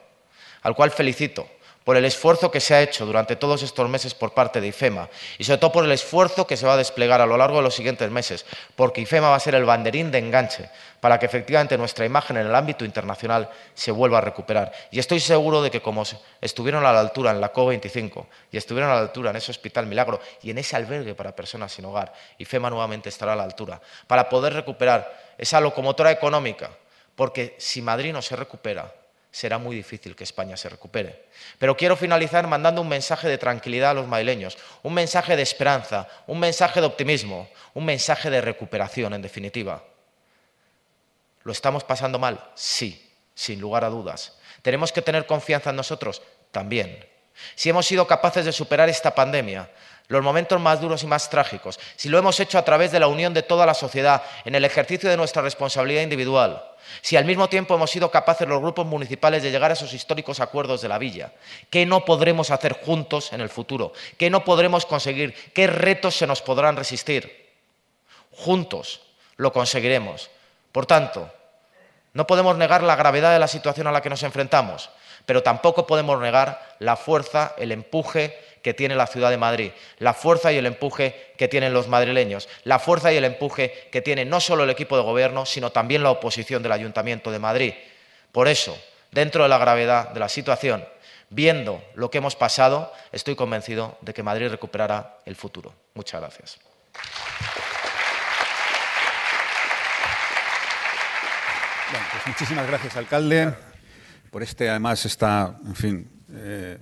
al cual felicito por el esfuerzo que se ha hecho durante todos estos meses por parte de IFEMA y sobre todo por el esfuerzo que se va a desplegar a lo largo de los siguientes meses, porque IFEMA va a ser el banderín de enganche para que efectivamente nuestra imagen en el ámbito internacional se vuelva a recuperar. Y estoy seguro de que como estuvieron a la altura en la COP25 y estuvieron a la altura en ese Hospital Milagro y en ese albergue para personas sin hogar, IFEMA nuevamente estará a la altura para poder recuperar esa locomotora económica, porque si Madrid no se recupera, será muy difícil que España se recupere. Pero quiero finalizar mandando un mensaje de tranquilidad a los madrileños, un mensaje de esperanza, un mensaje de optimismo, un mensaje de recuperación, en definitiva. ¿Lo estamos pasando mal? Sí, sin lugar a dudas. ¿Tenemos que tener confianza en nosotros? También. Si hemos sido capaces de superar esta pandemia, los momentos más duros y más trágicos, si lo hemos hecho a través de la unión de toda la sociedad, en el ejercicio de nuestra responsabilidad individual, si al mismo tiempo hemos sido capaces los grupos municipales de llegar a esos históricos acuerdos de la villa, ¿qué no podremos hacer juntos en el futuro? ¿Qué no podremos conseguir? ¿Qué retos se nos podrán resistir? Juntos lo conseguiremos. Por tanto, no podemos negar la gravedad de la situación a la que nos enfrentamos, pero tampoco podemos negar la fuerza, el empuje que tiene la ciudad de Madrid, la fuerza y el empuje que tienen los madrileños, la fuerza y el empuje que tiene no solo el equipo de gobierno, sino también la oposición del Ayuntamiento de Madrid. Por eso, dentro de la gravedad de la situación, viendo lo que hemos pasado, estoy convencido de que Madrid recuperará el futuro. Muchas gracias. Pues muchísimas gracias, alcalde, por este, además, está, en fin, eh,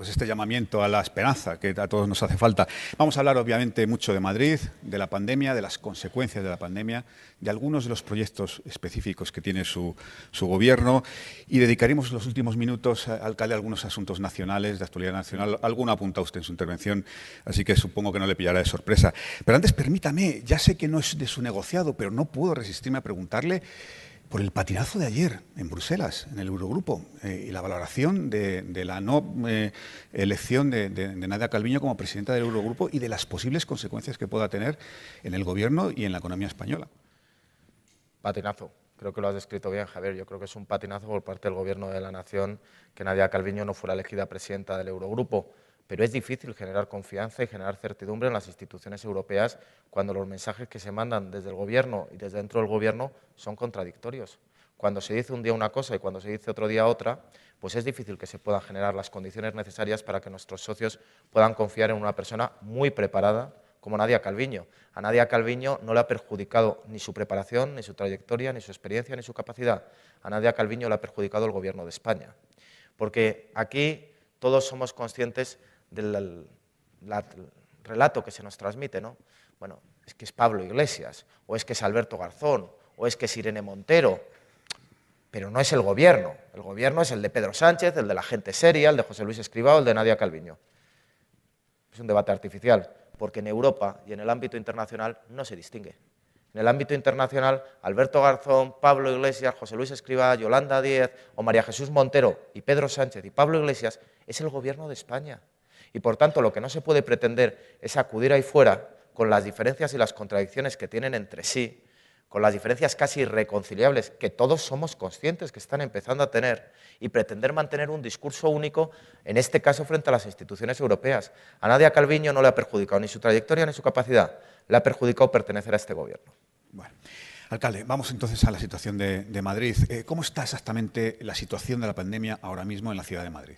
pues este llamamiento a la esperanza que a todos nos hace falta. Vamos a hablar obviamente mucho de Madrid, de la pandemia, de las consecuencias de la pandemia, de algunos de los proyectos específicos que tiene su, gobierno y dedicaremos los últimos minutos, alcalde, a algunos asuntos nacionales, de actualidad nacional. Alguno apunta usted en su intervención, así que supongo que no le pillará de sorpresa. Pero antes, permítame, ya sé que no es de su negociado, pero no puedo resistirme a preguntarle por el patinazo de ayer en Bruselas, en el Eurogrupo, eh, y la valoración de, la no eh, elección de, Nadia Calviño como presidenta del Eurogrupo y de las posibles consecuencias que pueda tener en el gobierno y en la economía española. Patinazo. Creo que lo has descrito bien, Javier. Yo creo que es un patinazo por parte del Gobierno de la Nación que Nadia Calviño no fuera elegida presidenta del Eurogrupo pero es difícil generar confianza y generar certidumbre en las instituciones europeas cuando los mensajes que se mandan desde el Gobierno y desde dentro del Gobierno son contradictorios. Cuando se dice un día una cosa y cuando se dice otro día otra, pues es difícil que se puedan generar las condiciones necesarias para que nuestros socios puedan confiar en una persona muy preparada como Nadia Calviño. A Nadia Calviño no le ha perjudicado ni su preparación, ni su trayectoria, ni su experiencia, ni su capacidad. A Nadia Calviño le ha perjudicado el Gobierno de España. Porque aquí todos somos conscientes del relato que se nos transmite, ¿no? Bueno, es que es Pablo Iglesias, o es que es Alberto Garzón, o es que es Irene Montero, pero no es el gobierno. El gobierno es el de Pedro Sánchez, el de la gente seria, el de José Luis Escribao, el de Nadia Calviño. Es un debate artificial, porque en Europa y en el ámbito internacional no se distingue. En el ámbito internacional, Alberto Garzón, Pablo Iglesias, José Luis Escribá, Yolanda Díez o María Jesús Montero y Pedro Sánchez y Pablo Iglesias es el gobierno de España. Y por tanto, lo que no se puede pretender es acudir ahí fuera con las diferencias y las contradicciones que tienen entre sí con las diferencias casi irreconciliables que todos somos conscientes que están empezando a tener y pretender mantener un discurso único, en este caso frente a las instituciones europeas. A Nadia Calviño no le ha perjudicado ni su trayectoria ni su capacidad, le ha perjudicado pertenecer a este gobierno. Bueno. Alcalde, vamos entonces a la situación de, Madrid. Eh, ¿Cómo está exactamente la situación de la pandemia ahora mismo en la ciudad de Madrid?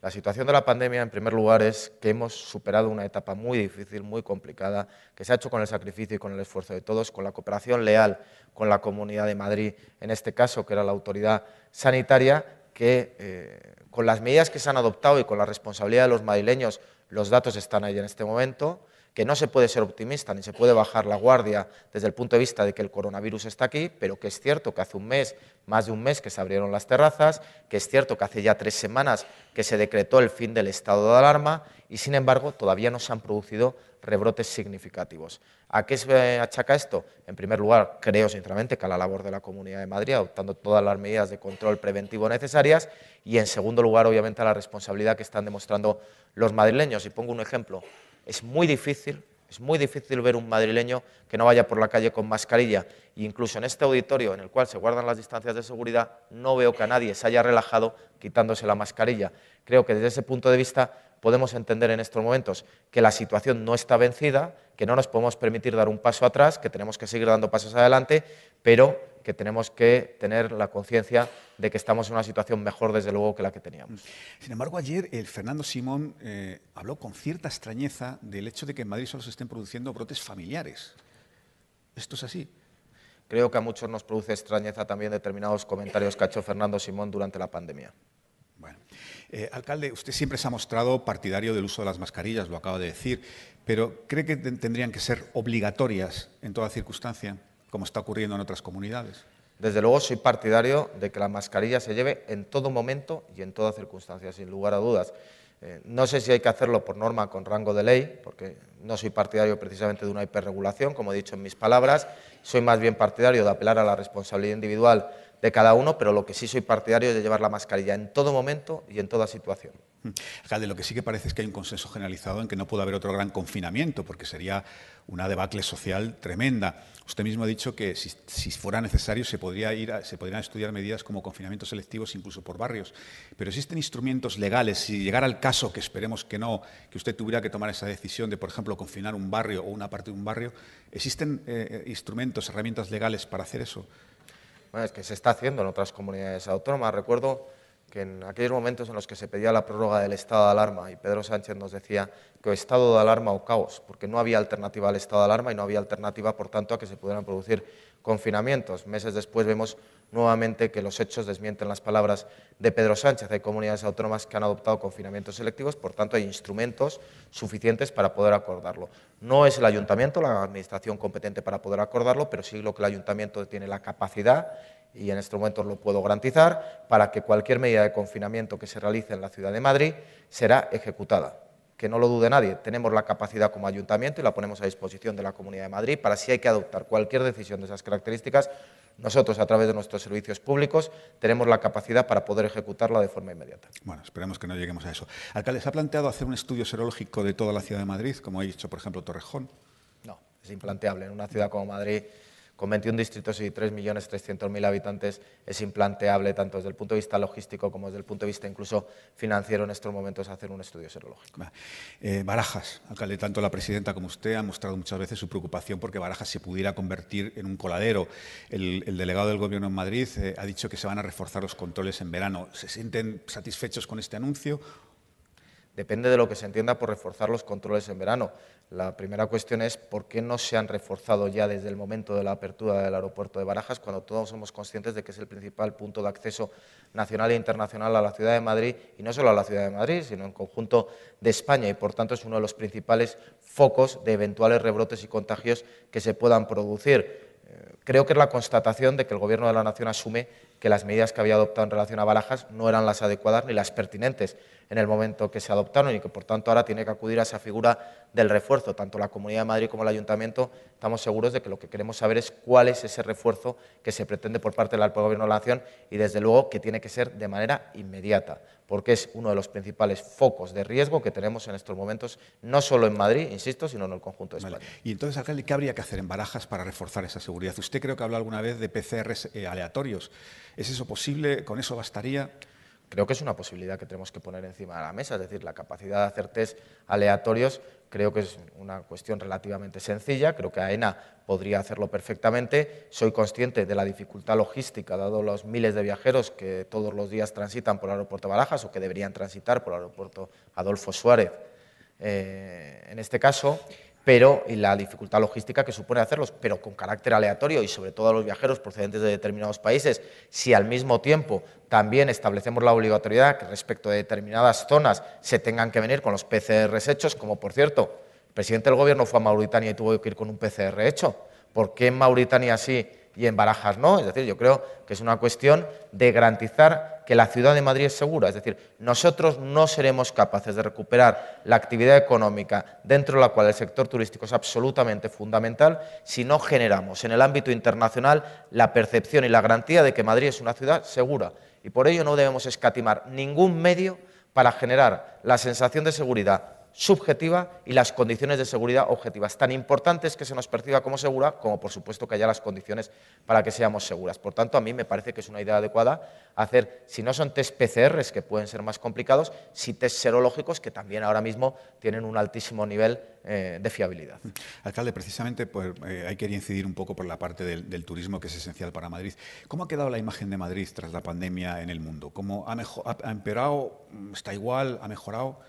La situación de la pandemia, en primer lugar, es que hemos superado una etapa muy difícil, muy complicada, que se ha hecho con el sacrificio y con el esfuerzo de todos, con la cooperación leal con la Comunidad de Madrid, en este caso, que era la autoridad sanitaria, que eh, con las medidas que se han adoptado y con la responsabilidad de los madrileños, los datos están ahí en este momento que no se puede ser optimista ni se puede bajar la guardia desde el punto de vista de que el coronavirus está aquí, pero que es cierto que hace un mes, más de un mes que se abrieron las terrazas, que es cierto que hace ya tres semanas que se decretó el fin del estado de alarma y, sin embargo, todavía no se han producido rebrotes significativos. ¿A qué se achaca esto? En primer lugar, creo sinceramente que a la labor de la Comunidad de Madrid, adoptando todas las medidas de control preventivo necesarias, y en segundo lugar, obviamente, a la responsabilidad que están demostrando los madrileños. Y pongo un ejemplo, es muy difícil, es muy difícil ver un madrileño que no vaya por la calle con mascarilla. E incluso en este auditorio en el cual se guardan las distancias de seguridad, no veo que a nadie se haya relajado quitándose la mascarilla. Creo que desde ese punto de vista podemos entender en estos momentos que la situación no está vencida, que no nos podemos permitir dar un paso atrás, que tenemos que seguir dando pasos adelante, pero que tenemos que tener la conciencia de que estamos en una situación mejor, desde luego, que la que teníamos. Sin embargo, ayer el Fernando Simón eh, habló con cierta extrañeza del hecho de que en Madrid solo se estén produciendo brotes familiares. ¿Esto es así? Creo que a muchos nos produce extrañeza también determinados comentarios que ha hecho Fernando Simón durante la pandemia. Bueno, eh, alcalde, usted siempre se ha mostrado partidario del uso de las mascarillas, lo acaba de decir, pero ¿cree que tendrían que ser obligatorias en toda circunstancia? Como está ocurriendo en otras comunidades. Desde luego soy partidario de que la mascarilla se lleve en todo momento y en toda circunstancia, sin lugar a dudas. Eh, no sé si hay que hacerlo por norma con rango de ley, porque no soy partidario precisamente de una hiperregulación, como he dicho en mis palabras. Soy más bien partidario de apelar a la responsabilidad individual de cada uno, pero lo que sí soy partidario es de llevar la mascarilla en todo momento y en toda situación. Hmm. Alcalde, lo que sí que parece es que hay un consenso generalizado en que no puede haber otro gran confinamiento, porque sería una debacle social tremenda. Usted mismo ha dicho que si, fuera necesario se, podría ir se podrían estudiar medidas como confinamientos selectivos incluso por barrios. Pero existen instrumentos legales, si llegara al caso, que esperemos que no, que usted tuviera que tomar esa decisión de, por ejemplo, confinar un barrio o una parte de un barrio, ¿existen eh, instrumentos, herramientas legales para hacer eso? Bueno, es que se está haciendo en otras comunidades autónomas. Recuerdo que en aquellos momentos en los que se pedía la prórroga del estado de alarma y Pedro Sánchez nos decía que o estado de alarma o caos, porque no había alternativa al estado de alarma y no había alternativa, por tanto, a que se pudieran producir confinamientos. Meses después vemos nuevamente que los hechos desmienten las palabras de Pedro Sánchez. Hay comunidades autónomas que han adoptado confinamientos selectivos, por tanto, hay instrumentos suficientes para poder acordarlo. No es el ayuntamiento la administración competente para poder acordarlo, pero sí lo que el ayuntamiento tiene la capacidad y en estos momentos lo puedo garantizar, para que cualquier medida de confinamiento que se realice en la ciudad de Madrid será ejecutada. Que no lo dude nadie, tenemos la capacidad como ayuntamiento y la ponemos a disposición de la Comunidad de Madrid para si hay que adoptar cualquier decisión de esas características, nosotros a través de nuestros servicios públicos tenemos la capacidad para poder ejecutarla de forma inmediata. Bueno, esperemos que no lleguemos a eso. Alcalde, ¿se ha planteado hacer un estudio serológico de toda la ciudad de Madrid, como ha dicho, por ejemplo, Torrejón? No, es implanteable. En una ciudad como Madrid con 21 distritos y 3.300.000 habitantes es implanteable tanto desde el punto de vista logístico como desde el punto de vista incluso financiero en estos momentos hacer un estudio serológico. Eh, Barajas, alcalde, tanto la presidenta como usted han mostrado muchas veces su preocupación porque Barajas se pudiera convertir en un coladero. El, delegado del Gobierno en Madrid eh, ha dicho que se van a reforzar los controles en verano. ¿Se sienten satisfechos con este anuncio? depende de lo que se entienda por reforzar los controles en verano. La primera cuestión es por qué no se han reforzado ya desde el momento de la apertura del aeropuerto de Barajas, cuando todos somos conscientes de que es el principal punto de acceso nacional e internacional a la ciudad de Madrid, y no solo a la ciudad de Madrid, sino en conjunto de España, y por tanto es uno de los principales focos de eventuales rebrotes y contagios que se puedan producir. Eh, creo que es la constatación de que el Gobierno de la Nación asume que las medidas que había adoptado en relación a Barajas no eran las adecuadas ni las pertinentes en el momento que se adoptaron y que por tanto ahora tiene que acudir a esa figura del refuerzo. Tanto la Comunidad de Madrid como el Ayuntamiento estamos seguros de que lo que queremos saber es cuál es ese refuerzo que se pretende por parte del Gobierno de la Nación y desde luego que tiene que ser de manera inmediata, porque es uno de los principales focos de riesgo que tenemos en estos momentos, no solo en Madrid, insisto, sino en el conjunto de España. Y entonces, alcalde, ¿qué habría que hacer en Barajas para reforzar esa seguridad? Usted creo que habló alguna vez de PCRs eh, aleatorios. ¿Es eso posible? ¿Con eso bastaría? Creo que es una posibilidad que tenemos que poner encima de la mesa, es decir, la capacidad de hacer test aleatorios creo que es una cuestión relativamente sencilla, creo que AENA podría hacerlo perfectamente. Soy consciente de la dificultad logística, dado los miles de viajeros que todos los días transitan por el aeropuerto Barajas o que deberían transitar por el aeropuerto Adolfo Suárez. Eh, en este caso, pero y la dificultad logística que supone hacerlos, pero con carácter aleatorio y sobre todo a los viajeros procedentes de determinados países, si al mismo tiempo también establecemos la obligatoriedad que respecto de determinadas zonas se tengan que venir con los PCRs hechos, como por cierto, el presidente del gobierno fue a Mauritania y tuvo que ir con un PCR hecho. ¿Por qué en Mauritania sí y en Barajas no. Es decir, yo creo que es una cuestión de garantizar que la ciudad de Madrid es segura. Es decir, nosotros no seremos capaces de recuperar la actividad económica dentro de la cual el sector turístico es absolutamente fundamental si no generamos en el ámbito internacional la percepción y la garantía de que Madrid es una ciudad segura. Y por ello no debemos escatimar ningún medio para generar la sensación de seguridad subjetiva y las condiciones de seguridad objetivas. Tan importantes que se nos perciba como segura, como por supuesto que haya las condiciones para que seamos seguras. Por tanto, a mí me parece que es una idea adecuada hacer, si no son test PCRs, que pueden ser más complicados, sí test serológicos, que también ahora mismo tienen un altísimo nivel eh, de fiabilidad. Alcalde, precisamente pues, eh, hay que incidir un poco por la parte del, del, turismo, que es esencial para Madrid. ¿Cómo ha quedado la imagen de Madrid tras la pandemia en el mundo? ¿Cómo ha, ha empeorado? ¿Está igual? ¿Ha mejorado?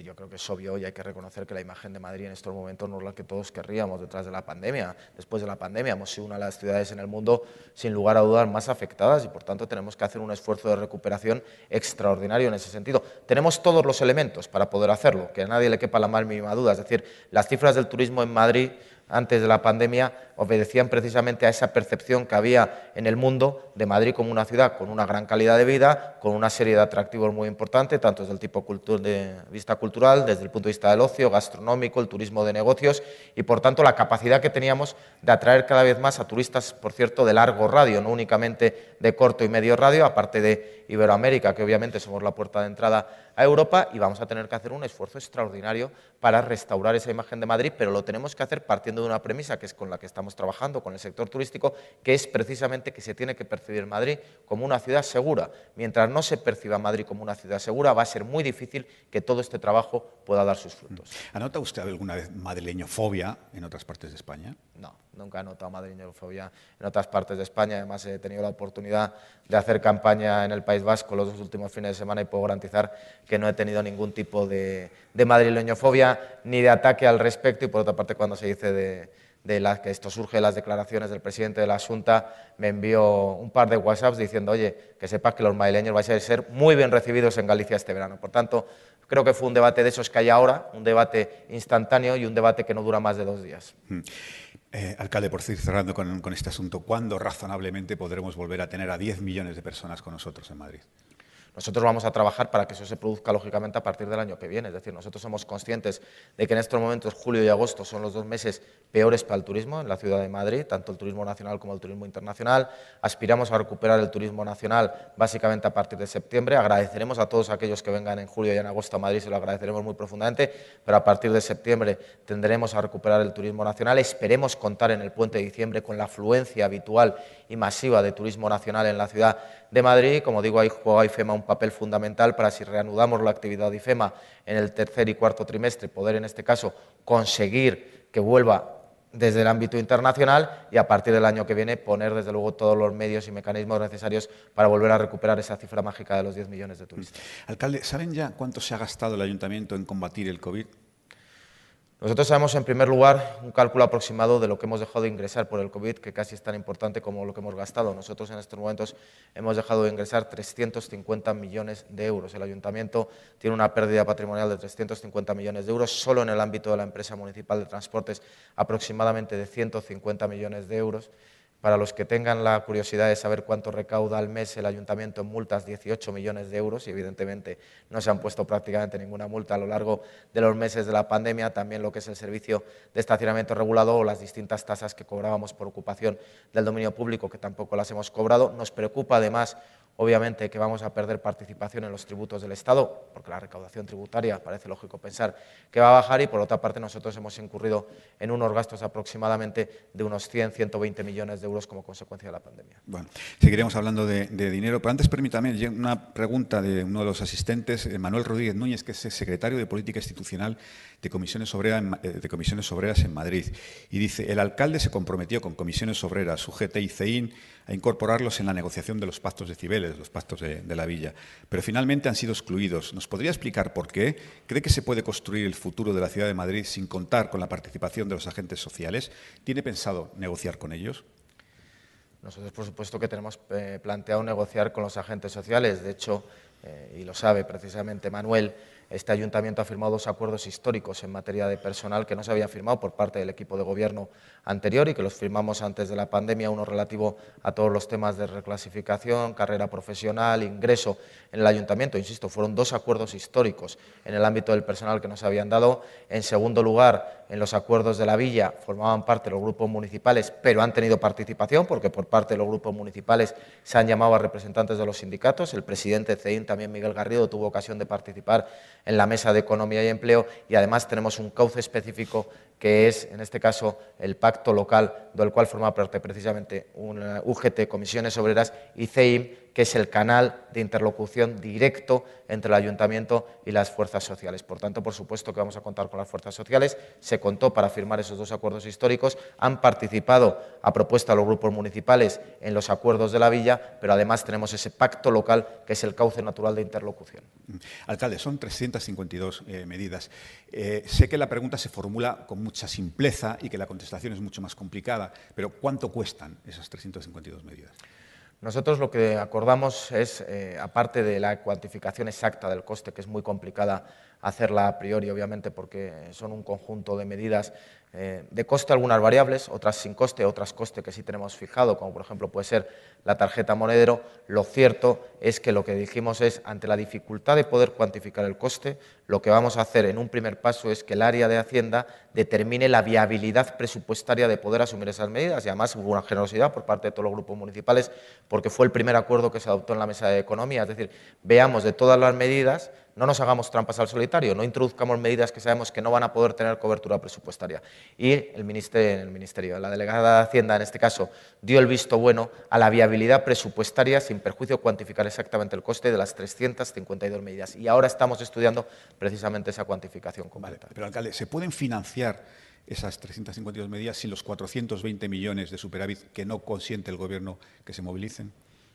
Yo creo que es obvio y hay que reconocer que la imagen de Madrid en estos momentos no es la que todos querríamos detrás de la pandemia. Después de la pandemia hemos sido una de las ciudades en el mundo, sin lugar a dudar, más afectadas y por tanto tenemos que hacer un esfuerzo de recuperación extraordinario en ese sentido. Tenemos todos los elementos para poder hacerlo, que a nadie le quepa la más mínima duda. Es decir, las cifras del turismo en Madrid antes de la pandemia obedecían precisamente a esa percepción que había en el mundo de Madrid como una ciudad con una gran calidad de vida, con una serie de atractivos muy importantes, tanto desde el tipo de vista cultural, desde el punto de vista del ocio, gastronómico, el turismo de negocios y, por tanto, la capacidad que teníamos de atraer cada vez más a turistas, por cierto, de largo radio, no únicamente de corto y medio radio, aparte de Iberoamérica, que obviamente somos la puerta de entrada a Europa y vamos a tener que hacer un esfuerzo extraordinario para restaurar esa imagen de Madrid, pero lo tenemos que hacer partiendo de una premisa que es con la que estamos trabajando con el sector turístico, que es precisamente que se tiene que percibir Madrid como una ciudad segura. Mientras no se perciba Madrid como una ciudad segura, va a ser muy difícil que todo este trabajo pueda dar sus frutos. ¿Ha usted alguna vez madrileñofobia en otras partes de España? No, nunca he notado madrileñofobia en otras partes de España. Además, he tenido la oportunidad de hacer campaña en el País Vasco los dos últimos fines de semana y puedo garantizar que no he tenido ningún tipo de, de madrileñofobia ni de ataque al respecto. Y por otra parte, cuando se dice de, de que esto surge de las declaraciones del presidente de la Junta, me envió un par de WhatsApps diciendo, oye, que sepas que los madrileños vais a ser muy bien recibidos en Galicia este verano. Por tanto, creo que fue un debate de esos que hay ahora, un debate instantáneo y un debate que no dura más de dos días. Mm. Eh, alcalde, por ir cerrando con, con este asunto, ¿cuándo razonablemente podremos volver a tener a 10 millones de personas con nosotros en Madrid? Nosotros vamos a trabajar para que eso se produzca lógicamente a partir del año que viene. Es decir, nosotros somos conscientes de que en estos momentos julio y agosto son los dos meses peores para el turismo en la ciudad de Madrid, tanto el turismo nacional como el turismo internacional. Aspiramos a recuperar el turismo nacional básicamente a partir de septiembre. Agradeceremos a todos aquellos que vengan en julio y en agosto a Madrid, se lo agradeceremos muy profundamente, pero a partir de septiembre tendremos a recuperar el turismo nacional. Esperemos contar en el puente de diciembre con la afluencia habitual y masiva de turismo nacional en la ciudad de Madrid. Como digo, ahí juega IFEMA un papel fundamental para si reanudamos la actividad de IFEMA en el tercer y cuarto trimestre, poder en este caso conseguir que vuelva desde el ámbito internacional y a partir del año que viene poner desde luego todos los medios y mecanismos necesarios para volver a recuperar esa cifra mágica de los 10 millones de turistas. Alcalde, ¿saben ya cuánto se ha gastado el ayuntamiento en combatir el COVID? Nosotros sabemos, en primer lugar, un cálculo aproximado de lo que hemos dejado de ingresar por el COVID, que casi es tan importante como lo que hemos gastado. Nosotros en estos momentos hemos dejado de ingresar 350 millones de euros. El ayuntamiento tiene una pérdida patrimonial de 350 millones de euros, solo en el ámbito de la empresa municipal de transportes aproximadamente de 150 millones de euros. Para los que tengan la curiosidad de saber cuánto recauda al mes el ayuntamiento en multas, 18 millones de euros, y evidentemente no se han puesto prácticamente ninguna multa a lo largo de los meses de la pandemia, también lo que es el servicio de estacionamiento regulado o las distintas tasas que cobrábamos por ocupación del dominio público, que tampoco las hemos cobrado. Nos preocupa además Obviamente que vamos a perder participación en los tributos del Estado, porque la recaudación tributaria parece lógico pensar que va a bajar y por otra parte nosotros hemos incurrido en unos gastos aproximadamente de unos 100, 120 millones de euros como consecuencia de la pandemia. Bueno, seguiremos hablando de, dinero, pero antes permítame una pregunta de uno de los asistentes, eh, Manuel Rodríguez Núñez, que es secretario de Política Institucional de Comisiones, eh, de Comisiones Obreras en Madrid. Y dice, el alcalde se comprometió con Comisiones Obreras, UGT y CEIN a incorporarlos en la negociación de los pactos de Cibeles, los pactos de, la villa, pero finalmente han sido excluidos. ¿Nos podría explicar por qué? ¿Cree que se puede construir el futuro de la ciudad de Madrid sin contar con la participación de los agentes sociales? ¿Tiene pensado negociar con ellos? Nosotros, por supuesto, que tenemos eh, planteado negociar con los agentes sociales. De hecho, eh, y lo sabe precisamente Manuel, este ayuntamiento ha firmado dos acuerdos históricos en materia de personal que no se habían firmado por parte del equipo de gobierno anterior y que los firmamos antes de la pandemia, uno relativo a todos los temas de reclasificación, carrera profesional, ingreso en el ayuntamiento. Insisto, fueron dos acuerdos históricos en el ámbito del personal que nos habían dado. En segundo lugar, en los acuerdos de la villa formaban parte los grupos municipales, pero han tenido participación porque por parte de los grupos municipales se han llamado a representantes de los sindicatos. El presidente CEIN, también Miguel Garrido, tuvo ocasión de participar en la mesa de Economía y Empleo y además tenemos un cauce específico que es, en este caso, el pacto local del cual forma parte precisamente una UGT, Comisiones Obreras, y CEIM, que es el canal de interlocución directo entre el ayuntamiento y las fuerzas sociales. Por tanto, por supuesto que vamos a contar con las fuerzas sociales. Se contó para firmar esos dos acuerdos históricos. Han participado a propuesta de los grupos municipales en los acuerdos de la villa, pero además tenemos ese pacto local que es el cauce natural de interlocución. Alcalde, son 352 eh, medidas. Eh, sé que la pregunta se formula con mucha simpleza y que la contestación es mucho más complicada, pero ¿cuánto cuestan esas 352 medidas? Nosotros lo que acordamos es, eh, aparte de la cuantificación exacta del coste, que es muy complicada hacerla a priori, obviamente, porque son un conjunto de medidas eh, de coste algunas variables, otras sin coste, otras coste que sí tenemos fijado, como por ejemplo puede ser la tarjeta monedero. Lo cierto es que lo que dijimos es, ante la dificultad de poder cuantificar el coste, lo que vamos a hacer en un primer paso es que el área de Hacienda determine la viabilidad presupuestaria de poder asumir esas medidas y además hubo una generosidad por parte de todos los grupos municipales porque fue el primer acuerdo que se adoptó en la mesa de economía, es decir, veamos de todas las medidas no nos hagamos trampas al solitario, no introduzcamos medidas que sabemos que no van a poder tener cobertura presupuestaria. Y el ministerio, el ministerio, la delegada de Hacienda en este caso, dio el visto bueno a la viabilidad presupuestaria sin perjuicio cuantificar exactamente el coste de las 352 medidas. Y ahora estamos estudiando precisamente esa cuantificación completa. pero, alcalde, ¿se pueden financiar esas 352 medidas sin los 420 millones de superávit que no consiente el Gobierno que se movilicen?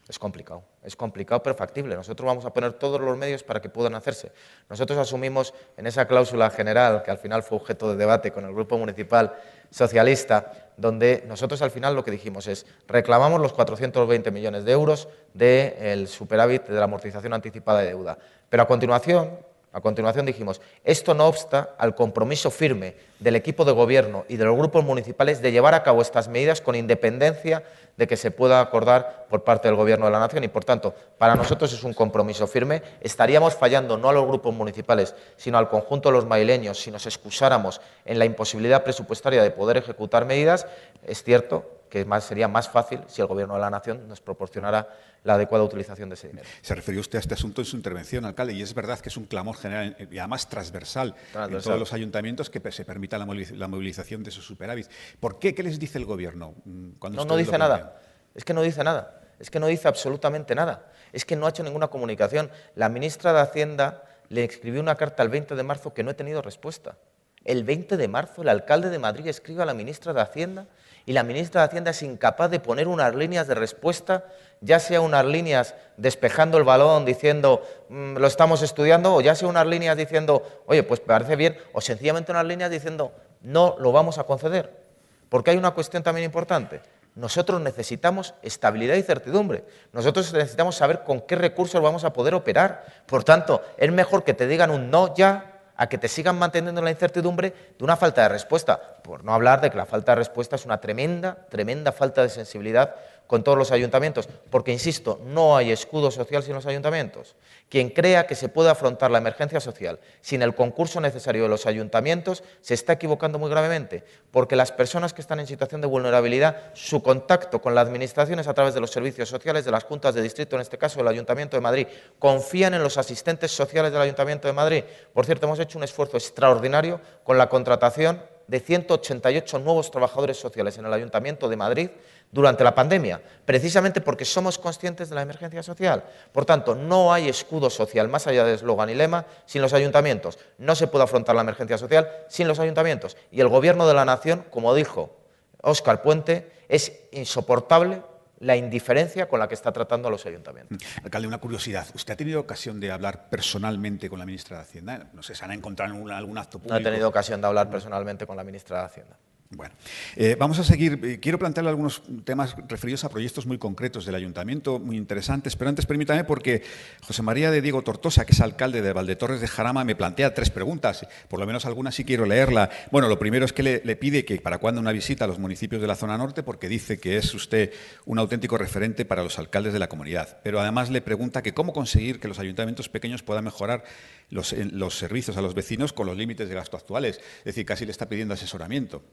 Es complicado, es complicado pero factible. Nosotros vamos a poner todos los medios para que puedan hacerse. Nosotros asumimos en esa cláusula general, que al final fue objeto de debate con el Grupo Municipal Socialista, donde nosotros al final lo que dijimos es, reclamamos los 420 millones de euros del superávit de la amortización anticipada de deuda. Pero a continuación, a continuación dijimos, esto no obsta al compromiso firme del equipo de gobierno y de los grupos municipales de llevar a cabo estas medidas con independencia de que se pueda acordar por parte del Gobierno de la Nación y, por tanto, para nosotros es un compromiso firme. Estaríamos fallando no a los grupos municipales, sino al conjunto de los maileños si nos excusáramos en la imposibilidad presupuestaria de poder ejecutar medidas. Es cierto que sería más fácil si el Gobierno de la Nación nos proporcionara la adecuada utilización de ese dinero. Se refirió usted a este asunto en su intervención, alcalde, y es verdad que es un clamor general y además transversal, en todos los ayuntamientos que se permita la movilización de esos superávit. ¿Por qué? ¿Qué les dice el Gobierno? Mm, cuando no, no dice nada. Es que no dice nada. Es que no dice absolutamente nada. Es que no ha hecho ninguna comunicación. La ministra de Hacienda le escribió una carta el 20 de marzo que no he tenido respuesta El 20 de marzo el alcalde de Madrid escribe a la ministra de Hacienda y la ministra de Hacienda es incapaz de poner unas líneas de respuesta, ya sea unas líneas despejando el balón diciendo mm, lo estamos estudiando, o ya sea unas líneas diciendo, oye, pues parece bien, o sencillamente unas líneas diciendo no lo vamos a conceder. Porque hay una cuestión también importante. Nosotros necesitamos estabilidad y certidumbre. Nosotros necesitamos saber con qué recursos vamos a poder operar. Por tanto, es mejor que te digan un no ya a que te sigan manteniendo la incertidumbre de una falta de respuesta. Por no hablar de que la falta de respuesta es una tremenda, tremenda falta de sensibilidad con todos los ayuntamientos, porque, insisto, no hay escudo social sin los ayuntamientos. Quien crea que se puede afrontar la emergencia social sin el concurso necesario de los ayuntamientos se está equivocando muy gravemente, porque las personas que están en situación de vulnerabilidad, su contacto con la administración es a través de los servicios sociales de las juntas de distrito, en este caso del Ayuntamiento de Madrid, confían en los asistentes sociales del Ayuntamiento de Madrid. Por cierto, hemos hecho un esfuerzo extraordinario con la contratación de 188 nuevos trabajadores sociales en el Ayuntamiento de Madrid durante la pandemia, precisamente porque somos conscientes de la emergencia social. Por tanto, no hay escudo social más allá de eslogan y lema sin los ayuntamientos. No se puede afrontar la emergencia social sin los ayuntamientos. Y el Gobierno de la Nación, como dijo Óscar Puente, es insoportable la indiferencia con la que está tratando a los ayuntamientos. Mm. Alcalde, una curiosidad. ¿Usted ha tenido ocasión de hablar personalmente con la ministra de Hacienda? No sé, ¿se han encontrado en algún acto público? No he tenido ocasión de hablar personalmente con la ministra de Hacienda. Bueno, eh, vamos a seguir. Eh, quiero plantearle algunos temas referidos a proyectos muy concretos del ayuntamiento, muy interesantes, pero antes permítame porque José María de Diego Tortosa, que es alcalde de Valdetorres de Jarama, me plantea tres preguntas, por lo menos algunas sí quiero leerla. Bueno, lo primero es que le, pide que para cuándo una visita a los municipios de la zona norte, porque dice que es usted un auténtico referente para los alcaldes de la comunidad, pero además le pregunta que cómo conseguir que los ayuntamientos pequeños puedan mejorar los, los servicios a los vecinos con los límites de gasto actuales. Es decir, casi le está pidiendo asesoramiento.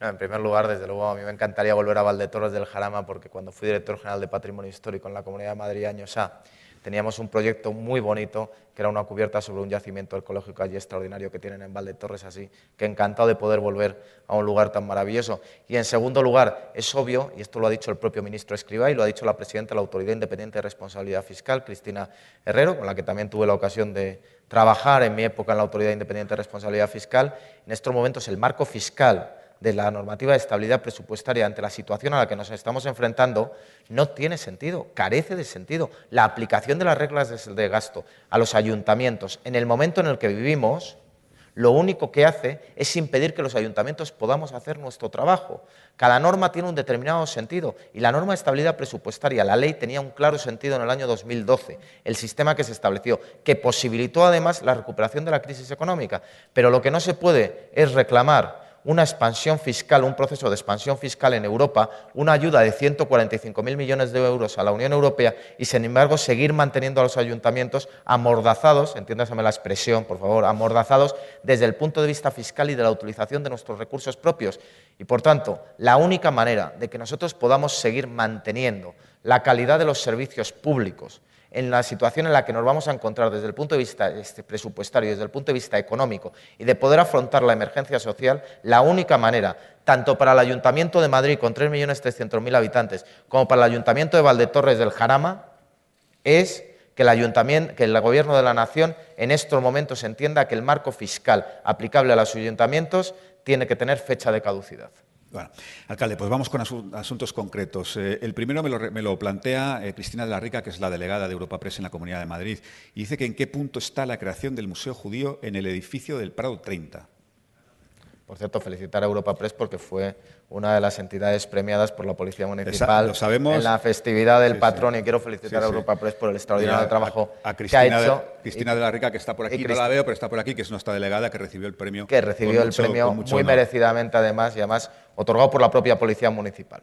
En primer lugar, desde luego, a mí me encantaría volver a Valdetorres del Jarama porque cuando fui director general de Patrimonio Histórico en la Comunidad de Madrid años A, teníamos un proyecto muy bonito que era una cubierta sobre un yacimiento ecológico allí extraordinario que tienen en Valdetorres así, que encantado de poder volver a un lugar tan maravilloso. Y en segundo lugar, es obvio, y esto lo ha dicho el propio ministro Escribá y lo ha dicho la presidenta de la Autoridad Independiente de Responsabilidad Fiscal, Cristina Herrero, con la que también tuve la ocasión de trabajar en mi época en la Autoridad Independiente de Responsabilidad Fiscal, en estos momentos el marco fiscal de la normativa de estabilidad presupuestaria ante la situación a la que nos estamos enfrentando no tiene sentido, carece de sentido. La aplicación de las reglas de gasto a los ayuntamientos en el momento en el que vivimos, lo único que hace es impedir que los ayuntamientos podamos hacer nuestro trabajo. Cada norma tiene un determinado sentido y la norma de estabilidad presupuestaria, la ley tenía un claro sentido en el año 2012, el sistema que se estableció, que posibilitó además la recuperación de la crisis económica. Pero lo que no se puede es reclamar una expansión fiscal, un proceso de expansión fiscal en Europa, una ayuda de 145.000 millones de euros a la Unión Europea y, sin embargo, seguir manteniendo a los ayuntamientos amordazados, entiéndaseme la expresión, por favor, amordazados desde el punto de vista fiscal y de la utilización de nuestros recursos propios. Y, por tanto, la única manera de que nosotros podamos seguir manteniendo la calidad de los servicios públicos, en la situación en la que nos vamos a encontrar desde el punto de vista este, presupuestario, desde el punto de vista económico y de poder afrontar la emergencia social, la única manera, tanto para el Ayuntamiento de Madrid con 3.300.000 habitantes como para el Ayuntamiento de Valdetorres del Jarama, es que el, ayuntamiento, que el Gobierno de la Nación en estos momentos entienda que el marco fiscal aplicable a los ayuntamientos tiene que tener fecha de caducidad. Bueno, alcalde, pues vamos con asuntos concretos. Eh, el primero me lo, plantea eh, Cristina de la Rica, que es la delegada de Europa Press en la Comunidad de Madrid, y dice que en qué punto está la creación del Museo Judío en el edificio del Prado 30. Por cierto, felicitar a Europa Press porque fue una de las entidades premiadas por la Policía Municipal en la festividad del patrón y quiero felicitar a Europa Press por el extraordinario trabajo que ha hecho. Cristina de la Rica, que está por aquí, no la veo, pero está por aquí, que es nuestra delegada que recibió el premio. Que recibió el premio muy merecidamente además y además otorgado por la propia Policía Municipal.